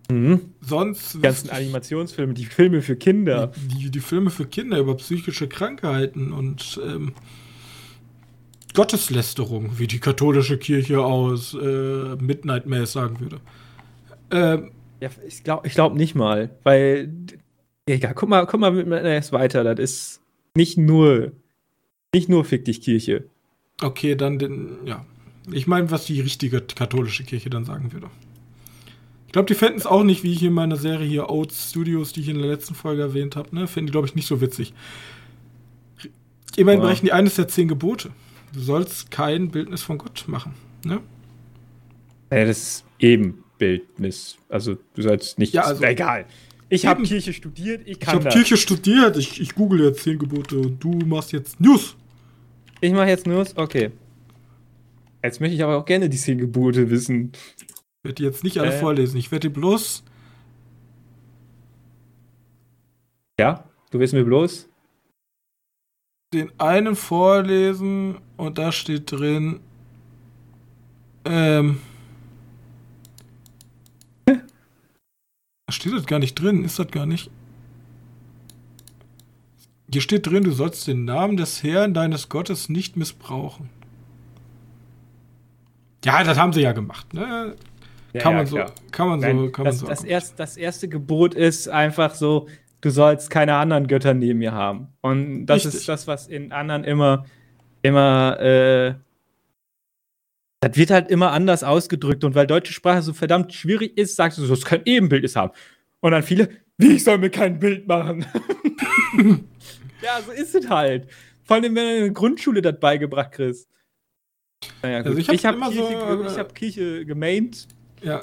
mhm. Sonst. Die ganzen Animationsfilme, die Filme für Kinder. Die, die Filme für Kinder über psychische Krankheiten und ähm, Gotteslästerung, wie die katholische Kirche aus äh, Midnight Mass sagen würde. Ähm, ja, ich glaube ich glaub nicht mal, weil Egal, guck mal, guck mal mit erst weiter. Das ist nicht nur, nicht nur Fick dich Kirche. Okay, dann den, ja. Ich meine, was die richtige katholische Kirche dann sagen würde. Ich glaube, die fänden es auch nicht, wie ich in meiner Serie hier Oats Studios, die ich in der letzten Folge erwähnt habe, ne? Finden die, glaube ich, nicht so witzig. Immerhin brechen die eines der zehn Gebote. Du sollst kein Bildnis von Gott machen, ne? Ja, das ist eben Bildnis. Also du sollst nicht. Ja, also, egal. Ich habe Kirche studiert, ich kann Ich habe Kirche studiert, ich, ich google jetzt zehn Gebote und du machst jetzt News. Ich mache jetzt News, okay. Jetzt möchte ich aber auch gerne die zehn Gebote wissen werde die jetzt nicht alle äh, vorlesen. Ich werde bloß. Ja, du willst mir bloß. Den einen vorlesen und da steht drin. Ähm. Steht das gar nicht drin? Ist das gar nicht? Hier steht drin, du sollst den Namen des Herrn, deines Gottes, nicht missbrauchen. Ja, das haben sie ja gemacht. Ne? Ja, kann, ja, man so, kann man Nein, so, kann das, man so. das, erst, das erste Gebot ist einfach so, du sollst keine anderen Götter neben mir haben. Und das Richtig. ist das, was in anderen immer, immer, äh, das wird halt immer anders ausgedrückt. Und weil deutsche Sprache so verdammt schwierig ist, sagst du, du sollst kein Ebenbild ist haben. Und dann viele, wie ich soll mir kein Bild machen. ja, so ist es halt. Vor allem, wenn du in der Grundschule das beigebracht kriegst. Naja, gut. Also ich hab's ich habe immer Kirche, so, ich äh, hab Kirche gemaint. Ja.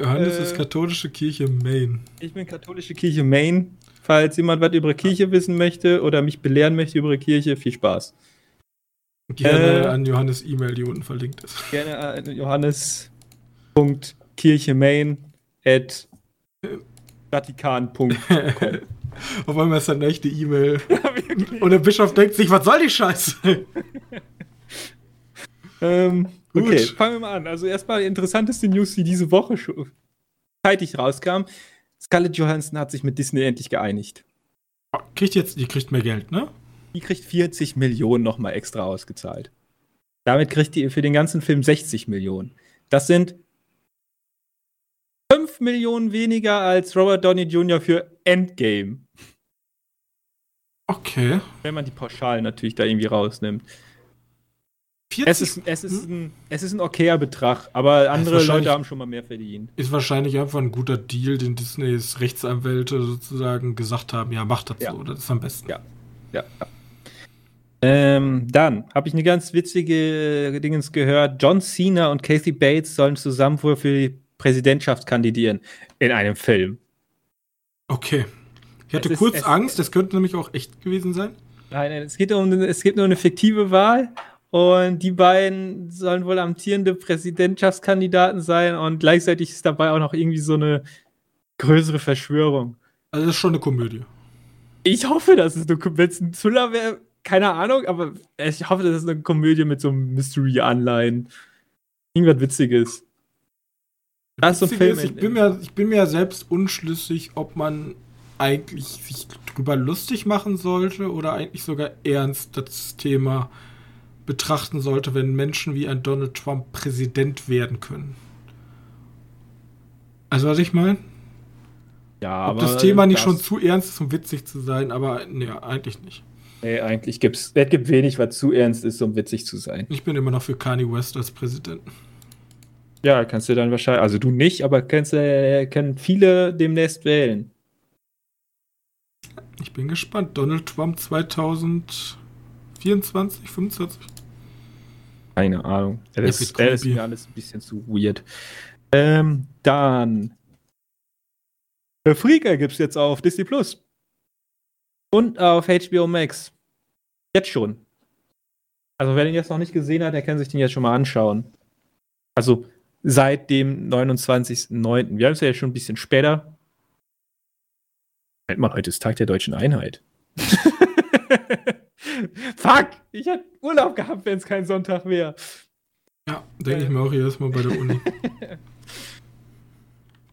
Johannes Äh, ist katholische Kirche Maine. Ich bin katholische Kirche Main. Falls jemand was über Kirche wissen möchte oder mich belehren möchte über Kirche, viel Spaß. Gerne äh, an Johannes E-Mail, die unten verlinkt ist. Gerne an johannes.kirchemain at vatikan.com. Auf einmal ist das eine echte E-Mail. Und der Bischof denkt sich, was soll die Scheiße? ähm, Gut. okay, fangen wir mal an. Also erstmal die interessanteste News, die diese Woche schon zeitig rauskam. Scarlett Johansson hat sich mit Disney endlich geeinigt. Kriegt jetzt, die kriegt mehr Geld, ne? Die kriegt 40 Millionen nochmal extra ausgezahlt. Damit kriegt die für den ganzen Film 60 Millionen. Das sind 5 Millionen weniger als Robert Downey Jr. für Endgame. Okay. Wenn man die Pauschalen natürlich da irgendwie rausnimmt. 40 Es ist, es ist, ein, es ist ein okayer Betrag, aber andere Leute haben schon mal mehr verdient. ist wahrscheinlich einfach ein guter Deal, den Disneys Rechtsanwälte sozusagen gesagt haben, ja, macht das Ja. so, das ist am besten. Ja. Ja. Ähm, dann habe ich eine ganz witzige Dingens gehört. John Cena und Kathy Bates sollen zusammen wohl für die Präsidentschaft kandidieren in einem Film. Okay. Ich hatte Es ist- kurz es- Angst, das könnte nämlich auch echt gewesen sein. Nein, nein, es geht um es geht nur eine fiktive Wahl und die beiden sollen wohl amtierende Präsidentschaftskandidaten sein und gleichzeitig ist dabei auch noch irgendwie so eine größere Verschwörung. Also das ist schon eine Komödie. Ich hoffe, dass es eine es ein Thriller wäre, keine Ahnung, aber ich hoffe, das ist eine Komödie mit so einem Mystery-Anleihen. Irgendwas Witziges. Das Witzige ist, ich, in- bin mir, ich bin mir selbst unschlüssig, ob man eigentlich sich drüber lustig machen sollte oder eigentlich sogar ernst das Thema betrachten sollte, wenn Menschen wie ein Donald Trump Präsident werden können. Also was ich meine? ja, Ob das Thema nicht schon zu ernst ist, um witzig zu sein, aber nee, eigentlich nicht. Nee, eigentlich gibt's, es gibt wenig, was zu ernst ist, um witzig zu sein. Ich bin immer noch für Kanye West als Präsident. Ja, kannst du dann wahrscheinlich, also du nicht, aber kannst, äh, können viele demnächst wählen. Ich bin gespannt. Donald Trump 2024, 25? Keine Ahnung. Das, wird das ist mir alles ein bisschen zu weird. Ähm, dann. Freaker gibt's jetzt auf Disney Plus. Und auf HBO Max. Jetzt schon. Also, wer den jetzt noch nicht gesehen hat, der kann sich den jetzt schon mal anschauen. Also, seit dem 29.09. Wir haben es ja schon ein bisschen später. Moment mal, heute ist Tag der deutschen Einheit. Fuck! Ich hätte Urlaub gehabt, wenn es kein Sonntag wäre. Ja, denke ich mir auch jedes Mal bei der Uni.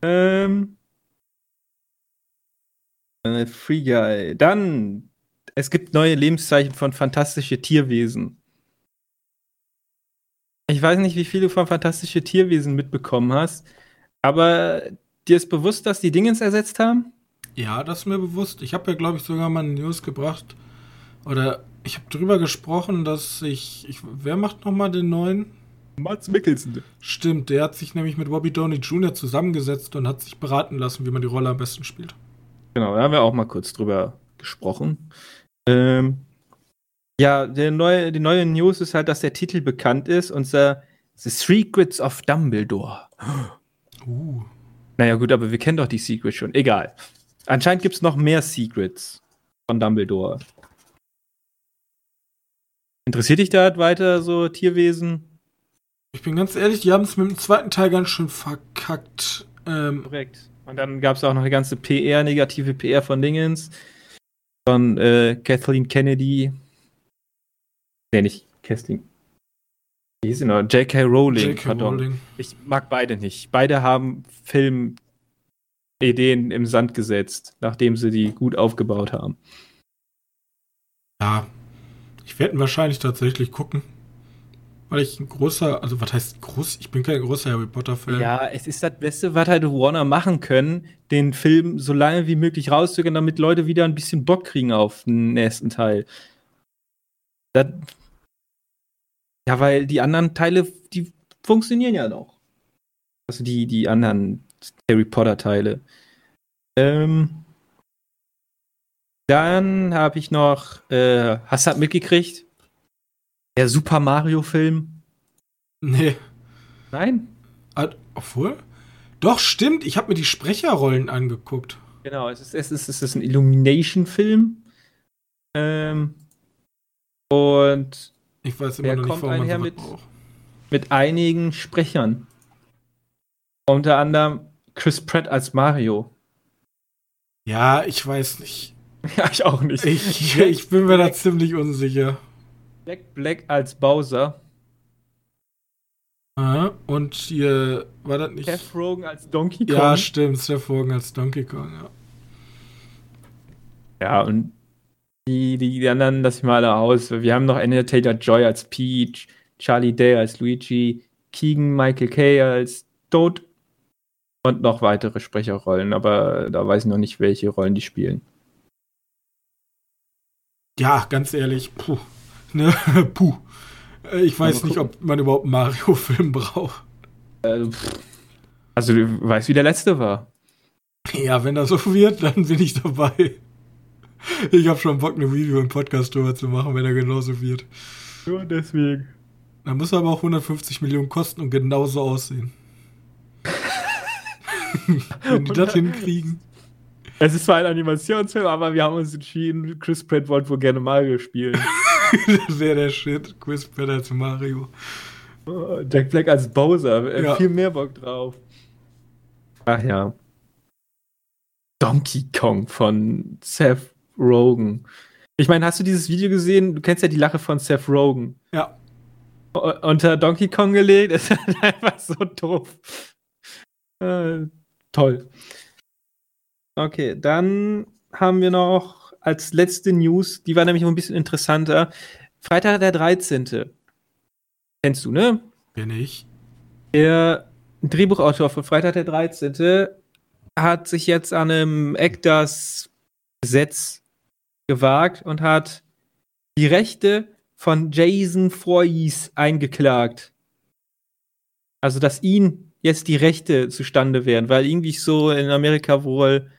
Ähm. Äh, Free Guy. Dann. Es gibt neue Lebenszeichen von fantastische Tierwesen. Ich weiß nicht, wie viel du von fantastische Tierwesen mitbekommen hast, aber dir ist bewusst, dass die Dingens ersetzt haben? Ja, das ist mir bewusst. Ich habe ja, glaube ich, sogar mal eine News gebracht. Oder ich habe drüber gesprochen, dass ich, ich. Wer macht nochmal den neuen? Mats Mikkelsen. Stimmt, der hat sich nämlich mit Bobby Downey Jr. zusammengesetzt und hat sich beraten lassen, wie man die Rolle am besten spielt. Genau, da haben wir auch mal kurz drüber gesprochen. Ähm, ja, der neue, die neue News ist halt, dass der Titel bekannt ist und zwar The Secrets of Dumbledore. Uh. Naja, gut, aber wir kennen doch die Secrets schon. Egal. Anscheinend gibt es noch mehr Secrets von Dumbledore. Interessiert dich da weiter so Tierwesen? Ich bin ganz ehrlich, die haben es mit dem zweiten Teil ganz schön verkackt. Ähm, Korrekt. Und dann gab es auch noch eine ganze PR, negative PR von Dingens. Von äh, Kathleen Kennedy. Nee, nicht Kathleen. Wie hieß sie noch? J.K. Rowling. J.K. Rowling. Ich mag beide nicht. Beide haben Film Ideen im Sand gesetzt, nachdem sie die gut aufgebaut haben. Ja, ich werde wahrscheinlich tatsächlich gucken. Weil ich ein großer, also was heißt groß? Ich bin kein großer Harry Potter-Fan. Ja, es ist das Beste, was halt Warner machen können, den Film so lange wie möglich rauszögern, damit Leute wieder ein bisschen Bock kriegen auf den nächsten Teil. Das, ja, weil die anderen Teile, die funktionieren ja noch. Also die, die anderen Harry Potter-Teile. Ähm, dann habe ich noch, äh, hast du das mitgekriegt? Der Super Mario-Film? Nee. Nein? Obwohl? Doch, stimmt. Ich habe mir die Sprecherrollen angeguckt. Genau, es ist, es ist, es ist ein Illumination-Film. Ähm, und Ich weiß immer Der noch nicht, kommt man einher mit- braucht. mit einigen Sprechern. Unter anderem Chris Pratt als Mario. Ja, ich weiß nicht. Ja, ich auch nicht. Ich, ich bin mir da ziemlich unsicher. Jack Black als Bowser. Ah, und hier, war das nicht? Seth Rogen als Donkey Kong. Ja, stimmt. Seth Rogen als Donkey Kong, ja. Ja, und die, die, anderen lasse ich mal alle aus. Wir haben noch Anya Taylor Joy als Peach, Charlie Day als Luigi, Keegan Michael Kay als Toad und noch weitere Sprecherrollen, aber da weiß ich noch nicht, welche Rollen die spielen. Ja, ganz ehrlich, puh. Ne? puh. Äh, Ich weiß nicht, ob man überhaupt einen Mario-Film braucht. Also, pff. also du weißt, wie der letzte war. Ja, wenn das so wird, dann bin ich dabei. Ich habe schon Bock, eine Review im Podcast drüber zu machen, wenn er genauso wird. Nur deswegen. Dann muss er aber auch 150 Millionen kosten und genauso aussehen. wenn die das hinkriegen. Es ist zwar ein Animationsfilm, aber wir haben uns entschieden, Chris Pratt wollte wohl gerne Mario spielen. das wäre der Shit. Chris Pratt als Mario. Oh, Jack Black als Bowser, äh, Ja. viel mehr Bock drauf. Ach ja. Donkey Kong von Seth Rogen. Ich meine, hast du dieses Video gesehen? Du kennst ja die Lache von Seth Rogen. Ja. U- Unter Donkey Kong gelegt, ist halt einfach so doof. Äh, toll. Okay, dann haben wir noch als letzte News, die war nämlich noch ein bisschen interessanter. Freitag der 13. Kennst du, ne? Bin ich. Der Drehbuchautor von Freitag der 13. hat sich jetzt an einem ECDAS-Gesetz gewagt und hat die Rechte von Jason Voorhees eingeklagt. Also, dass ihn jetzt die Rechte zustande wären, weil irgendwie so in Amerika wohl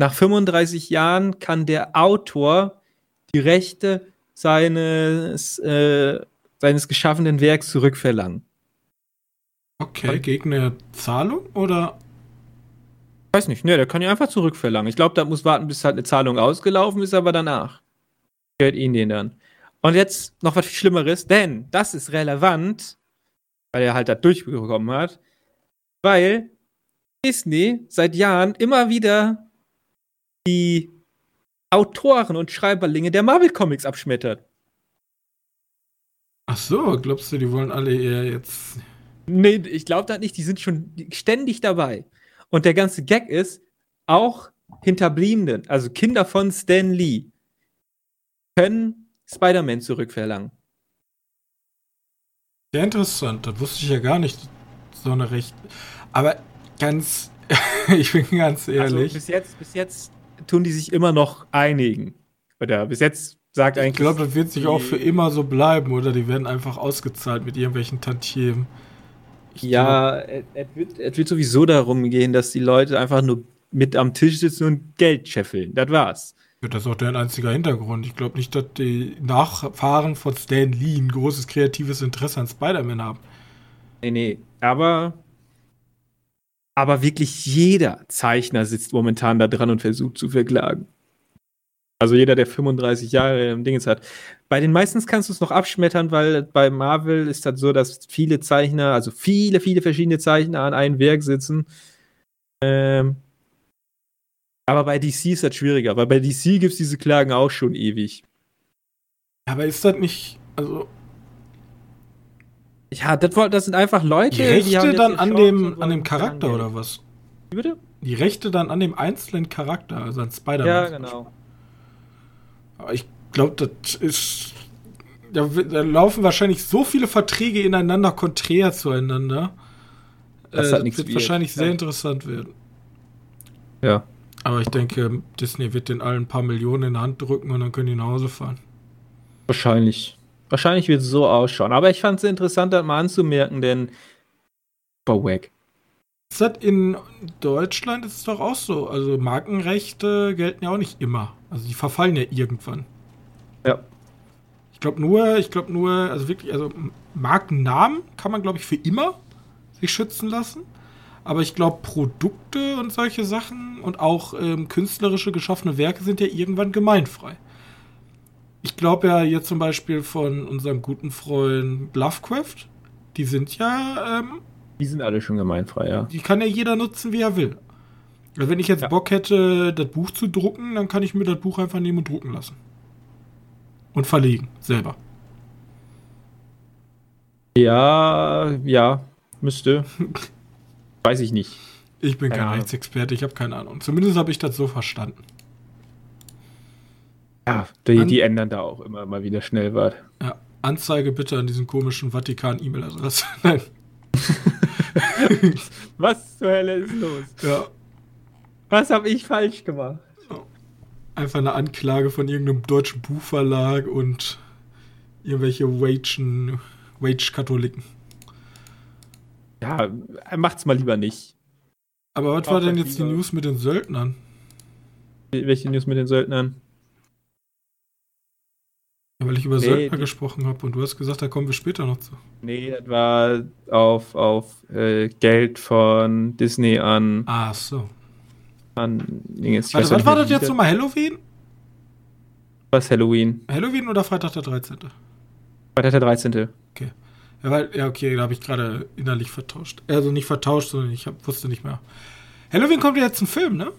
nach 35 Jahren kann der Autor die Rechte seines, äh, seines geschaffenen Werks zurückverlangen. Okay, gegen eine Zahlung oder? Weiß nicht, ne, der kann ja einfach zurückverlangen. Ich glaube, da muss warten, bis halt eine Zahlung ausgelaufen ist, aber danach gehört ihn den dann. Und jetzt noch was viel Schlimmeres, denn das ist relevant, weil er halt da durchbekommen hat, weil Disney seit Jahren immer wieder die Autoren und Schreiberlinge der Marvel Comics abschmettert. Ach so, glaubst du, die wollen alle eher jetzt. Nee, ich glaube das nicht, die sind schon ständig dabei. Und der ganze Gag ist, auch Hinterbliebenen, also Kinder von Stan Lee, können Spider-Man zurückverlangen. Sehr interessant, das wusste ich ja gar nicht. So eine Recht. Aber ganz. ich bin ganz ehrlich. Also bis jetzt, bis jetzt tun die sich immer noch einigen. Oder bis jetzt sagt ich eigentlich. glaube, das wird sich auch für immer so bleiben, oder? Die werden einfach ausgezahlt mit irgendwelchen Tantiemen. Ich Ja, es wird, es wird sowieso darum gehen, dass die Leute einfach nur mit am Tisch sitzen und Geld scheffeln. Das war's. glaub, Das ist auch deren einziger Hintergrund. Ich glaube nicht, dass die Nachfahren von Stan Lee ein großes kreatives Interesse an Spider-Man haben. Nee, nee. Aber. Aber wirklich jeder Zeichner sitzt momentan da dran und versucht zu verklagen. Also jeder, der 35 Jahre im Dingens hat. Bei den meisten kannst du es noch abschmettern, weil bei Marvel ist das so, dass viele Zeichner, also viele, viele verschiedene Zeichner an einem Werk sitzen. Ähm, aber bei DC ist das schwieriger, weil bei DC gibt es diese Klagen auch schon ewig. Aber ist das nicht. Also, Ja, das, das sind einfach Leute, die Rechte haben jetzt dann die an Chance dem, an dem Charakter oder was? Wie bitte? die Rechte dann an dem einzelnen Charakter, also an Spider-Man. Ja, genau. Aber ich glaube, das ist. Da, da, laufen wahrscheinlich so viele Verträge ineinander konträr zueinander. Das, äh, wird wahrscheinlich sehr interessant werden. Ja. Aber ich denke, Disney wird den allen ein paar Millionen in die Hand drücken und dann können die nach Hause fahren. Wahrscheinlich. Wahrscheinlich wird es so ausschauen. Aber ich fand es interessant, das mal anzumerken, denn Bowag. Ist das in Deutschland ist es doch auch so. Also Markenrechte gelten ja auch nicht immer. Also die verfallen ja irgendwann. Ja. Ich glaube nur, ich glaube nur, also wirklich, also Markennamen kann man, glaube ich, für immer sich schützen lassen. Aber ich glaube, Produkte und solche Sachen und auch ähm, künstlerische geschaffene Werke sind ja irgendwann gemeinfrei. Ich glaube ja jetzt zum Beispiel von unserem guten Freund Lovecraft, die sind ja. Ähm, die sind alle schon gemeinfrei, ja. Die kann ja jeder nutzen, wie er will. Also wenn ich jetzt ja. Bock hätte, das Buch zu drucken, dann kann ich mir das Buch einfach nehmen und drucken lassen. Und verlegen, selber. Ja, ja, müsste. Weiß ich nicht. Ich bin kein Rechtsexperte, ich habe keine Ahnung. Zumindest habe ich das so verstanden. Ja, die, die, ändern da auch immer mal wieder schnell was. Ja, Anzeige bitte an diesen komischen Vatikan-E-Mail-Adresse. Nein. Was zur Hölle ist los? Ja. Was habe ich falsch gemacht? Einfach eine Anklage von irgendeinem deutschen Buchverlag und irgendwelche Wage-Katholiken. Ja, macht's mal lieber nicht. Aber was war denn jetzt die News mit den Söldnern? Welche News mit den Söldnern? Ja, weil ich über nee, Söldner gesprochen habe und du hast gesagt, da kommen wir später noch zu. Nee, das war auf, auf äh, Geld von Disney an. Ah, so. An Dinges. Warte, was war das jetzt nochmal? Halloween? Was Halloween? Halloween oder Freitag der 13.? Freitag der 13. Okay. Ja, weil, ja okay, da habe ich gerade innerlich vertauscht. Also nicht vertauscht, sondern ich hab, wusste nicht mehr. Halloween kommt ja jetzt ein Film, ne?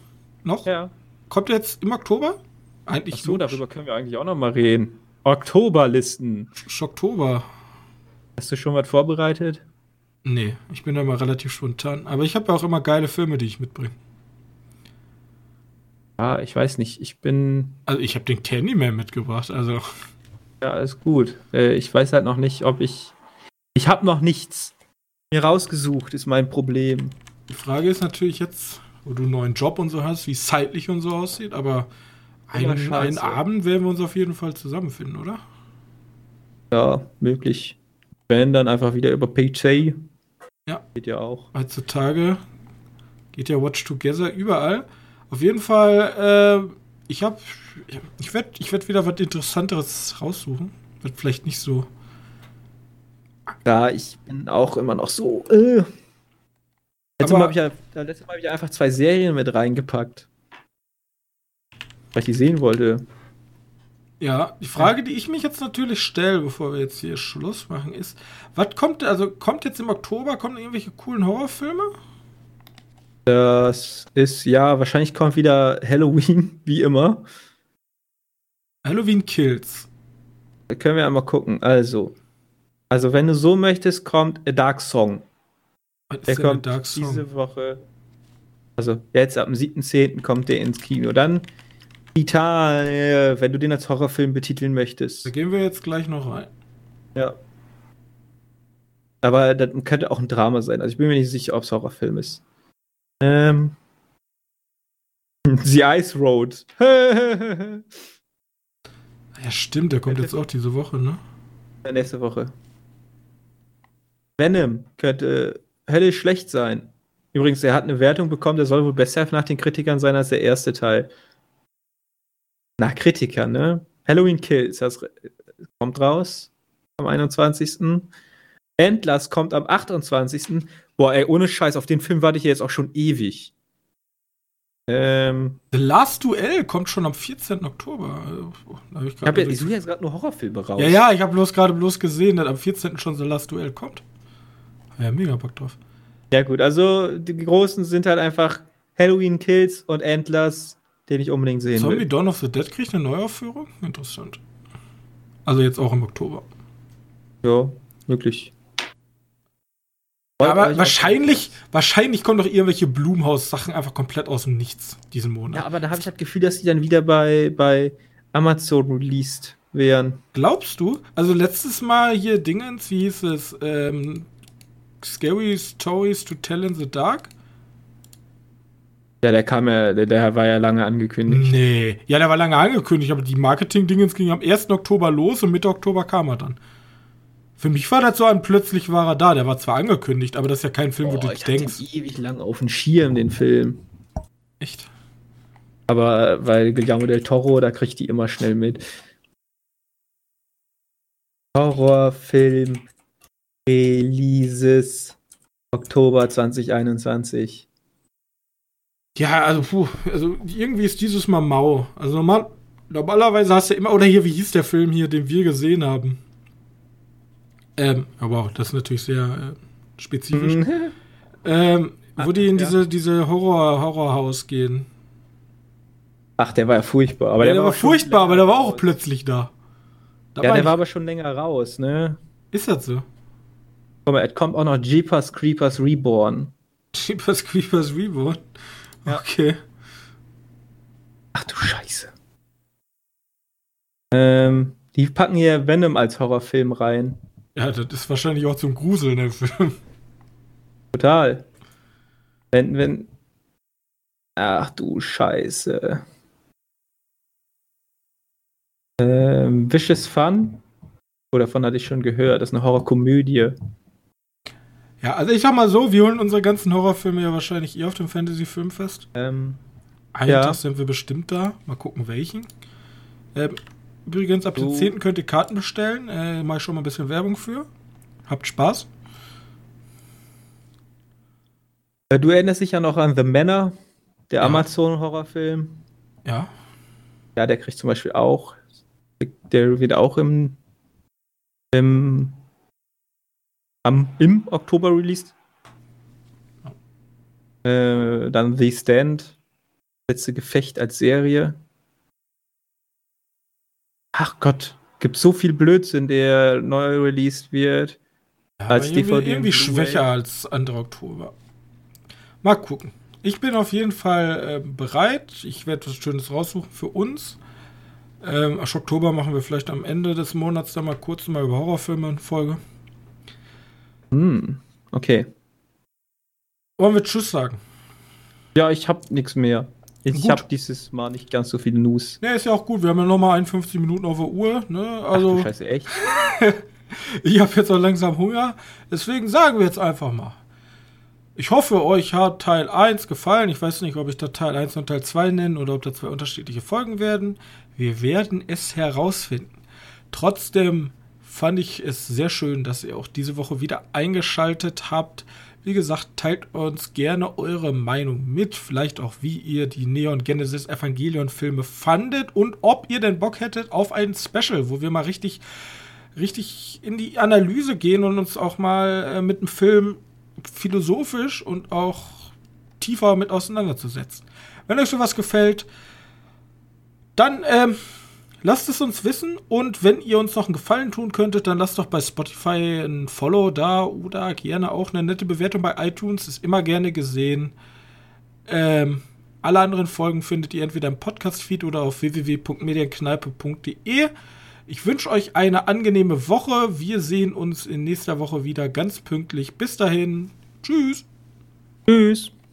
Noch? Ja. Kommt jetzt im Oktober? Eigentlich Ach so, darüber können wir eigentlich auch noch mal reden. Oktoberlisten. Schocktober. Hast du schon was vorbereitet? Nee, ich bin da immer relativ spontan. Aber ich habe ja auch immer geile Filme, die ich mitbringe. Ah, ich weiß nicht. Ich bin. Also ich habe den Candyman mitgebracht, also. Ja, alles gut. Äh, ich weiß halt noch nicht, ob ich ich habe noch nichts mir rausgesucht, ist mein Problem. Die Frage ist natürlich jetzt, wo du einen neuen Job und so hast, wie es zeitlich und so aussieht, aber einen, einen Abend werden wir uns auf jeden Fall zusammenfinden, oder? Ja, möglich. Wenn dann einfach wieder über PC. Ja. Geht ja auch. Heutzutage geht ja Watch Together überall. Auf jeden Fall, äh, ich habe, ich werde ich werd wieder was Interessanteres raussuchen. Wird vielleicht nicht so ja, ich bin auch immer noch so. Äh. Letztes Mal habe ich, ja, letztes Mal hab ich einfach zwei Serien mit reingepackt. Weil ich die sehen wollte. Ja, die Frage, die ich mich jetzt natürlich stelle, bevor wir jetzt hier Schluss machen, ist, was kommt, also kommt jetzt im Oktober, kommen irgendwelche coolen Horrorfilme? Das ist, ja, wahrscheinlich kommt wieder Halloween, wie immer. Halloween Kills. Da können wir einmal gucken. Also, also, wenn du so möchtest, kommt A Dark Song. Was der kommt Song? diese Woche. Also, jetzt ab dem 7.10. kommt der ins Kino. Dann Titan, wenn du den als Horrorfilm betiteln möchtest. Da gehen wir jetzt gleich noch rein. Ja. Aber das könnte auch ein Drama sein. Also, ich bin mir nicht sicher, ob es Horrorfilm ist. Ähm. The Ice Road. ja, stimmt, der kommt jetzt auch diese Woche, ne? Nächste Woche. Venom könnte höllisch schlecht sein. Übrigens, er hat eine Wertung bekommen, der soll wohl besser nach den Kritikern sein als der erste Teil. Nach Kritikern, ne? Halloween Kills, das kommt raus am 21. Endless kommt am 28. Boah, ey, ohne Scheiß, auf den Film warte ich jetzt auch schon ewig. Ähm, The Last Duel kommt schon am 14. Oktober. hab ich, hab ja, ich suche jetzt gerade nur Horrorfilme raus. Ja, ja, ich habe bloß gerade bloß gesehen, dass am 14. schon The Last Duel kommt. Ja, mega Bock drauf. Ja, gut, also die großen sind halt einfach Halloween Kills und Endless, den ich unbedingt sehen Zombie will. Dawn of the Dead kriegt eine Neuaufführung? Interessant. Also jetzt auch im Oktober. Ja, wirklich. Ja, aber wahrscheinlich, wahrscheinlich kommen doch irgendwelche Blumhaus-Sachen einfach komplett aus dem Nichts diesen Monat. Ja, aber da habe ich das Gefühl, dass die dann wieder bei, bei Amazon released wären. Glaubst du? Also letztes Mal hier Dingens, wie hieß es? Ähm, Scary Stories to Tell in the Dark? Ja, der kam ja, der, der war ja lange angekündigt. Nee, ja, der war lange angekündigt, aber die Marketing-Dingens gingen am 1. Oktober los und Mitte Oktober kam er dann. Für mich war das so ein plötzlich war er da. Der war zwar angekündigt, aber das ist ja kein Film, Boah, wo du ich denkst. Hatte ewig lang auf den Schirm, den Film. Echt? Aber weil Guillermo del Toro, da kriegt die immer schnell mit. Horrorfilm Releases Oktober 2021. Ja, also, puh, also irgendwie ist dieses Mal mau. Also normal, normalerweise hast du immer, oder hier, wie hieß der Film hier, den wir gesehen haben? Ähm, aber wow, das ist natürlich sehr äh, spezifisch. Mhm. ähm, wo Ah, die in ja. diese, diese Horror, Horrorhaus gehen. Ach, der war ja furchtbar. Aber ja, der, war auch schon furchtbar, aber der war auch raus. plötzlich da. Da Ja, der ich- war aber schon länger raus, ne? Ist das so? Guck mal, es kommt auch noch Jeepers Creepers Reborn. Jeepers Creepers Reborn? Ja. Okay. Ach du Scheiße. Ähm, die packen hier Venom als Horrorfilm rein. Ja, das ist wahrscheinlich auch zum Gruseln, der Film. Total. Wenn, wenn. Ach du Scheiße. Ähm, Vicious Fun. Oh, davon hatte ich schon gehört. Das ist eine Horrorkomödie. Ja, also ich sag mal so, wir holen unsere ganzen Horrorfilme ja wahrscheinlich eh auf dem Fantasy Filmfest. Ähm, Einen Ja. Tag sind wir bestimmt da. Mal gucken, welchen. Ähm, übrigens, ab dem Du- 10. könnt ihr Karten bestellen. Äh, mach ich schon mal ein bisschen Werbung für. Habt Spaß. äh, du erinnerst dich ja noch an The Manor, der Ja. Amazon-Horrorfilm. Ja. Ja, der kriegt zum Beispiel auch. Der wird auch im. im am, im Oktober released. Äh, dann The Stand. Letzte Gefecht als Serie. Ach Gott, gibt so viel Blödsinn, der neu released wird. ja Als irgendwie, DVD irgendwie schwächer als andere Oktober. Mal gucken. Ich bin auf jeden Fall äh, bereit. Ich werde was Schönes raussuchen für uns. Ähm, Oktober machen wir vielleicht am Ende des Monats dann mal kurz mal über Horrorfilme eine Folge. Hm, okay. Wollen wir Tschüss sagen? Ja, ich hab nichts mehr. Ich Gut. hab dieses Mal nicht ganz so viele News. Ne, ist ja auch gut. Wir haben ja nochmal 51 Minuten auf der Uhr. Ne? Ach Also, du Scheiße, echt? ich habe jetzt auch langsam Hunger. Deswegen sagen wir jetzt einfach mal. Ich hoffe, euch hat Teil 1 gefallen. Ich weiß nicht, ob ich da Teil 1 und Teil 2 nenne oder ob da zwei unterschiedliche Folgen werden. Wir werden es herausfinden. Trotzdem fand ich es sehr schön, dass ihr auch diese Woche wieder eingeschaltet habt. Wie gesagt, teilt uns gerne eure Meinung mit. Vielleicht auch, wie ihr die Neon Genesis Evangelion Filme fandet und ob ihr denn Bock hättet auf ein Special, wo wir mal richtig, richtig in die Analyse gehen und uns auch mal äh, mit dem Film philosophisch und auch tiefer mit auseinanderzusetzen. Wenn euch sowas gefällt, dann ähm, lasst es uns wissen und wenn ihr uns noch einen Gefallen tun könntet, dann lasst doch bei Spotify ein Follow da oder gerne auch eine nette Bewertung bei iTunes, ist immer gerne gesehen. Ähm, alle anderen Folgen findet ihr entweder im Podcast-Feed oder auf www.medienkneipe.de. Ich wünsche euch eine angenehme Woche. Wir sehen uns in nächster Woche wieder ganz pünktlich. Bis dahin. Tschüss. Tschüss.